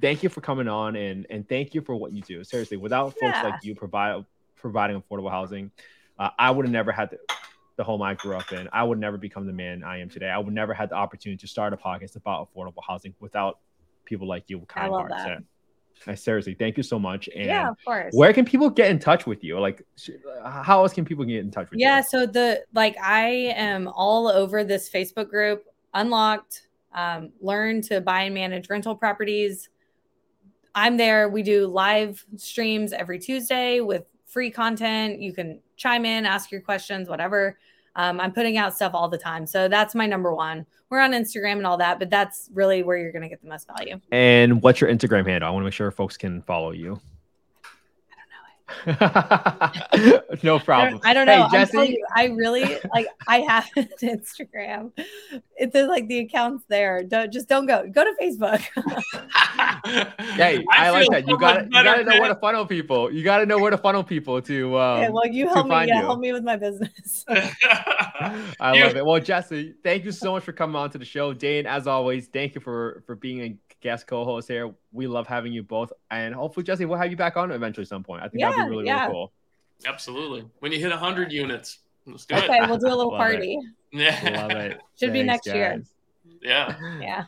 thank you for coming on and and thank you for what you do. Seriously, without folks Yeah. like you provide providing affordable housing, uh, I would have never had the, the home I grew up in. I would never become the man I am today. I would never had the opportunity to start a podcast about affordable housing without people like you kind hearts. that. I seriously, thank you so much. And yeah, of course. where can people get in touch with you? Like, sh- how else can people get in touch with yeah you? Yeah, so the like i am all over this facebook group unlocked um, learn to buy and manage rental properties i'm there we do live streams every tuesday with free content you can chime in ask your questions whatever um, i'm putting out stuff all the time so that's my number one we're on instagram and all that but that's really where you're going to get the most value And what's your Instagram handle? I want to make sure folks can follow you. I don't know it. no I problem. don't, I don't know. I'm telling Jessie. you, I really like. I have an Instagram. It's like the accounts there. Don't just don't go. Go to Facebook. Hey, I, like feel that. You got much you better got to know where to funnel people. You got to know where to funnel people to. Um, okay, well, you help me. Yeah, you. help me with my business. I love it. Well, Jessie, thank you so much for coming on to the show. Dane, as always, thank you for for being a guest co-host here. We love having you both, and hopefully, Jessie, we'll have you back on eventually some point. I think that'd be really yeah. really cool. Absolutely. When you hit 100 units, let's do okay, it. we'll do a little Love it. party. Yeah. Love it. Should be Thanks, next year. Yeah. Yeah.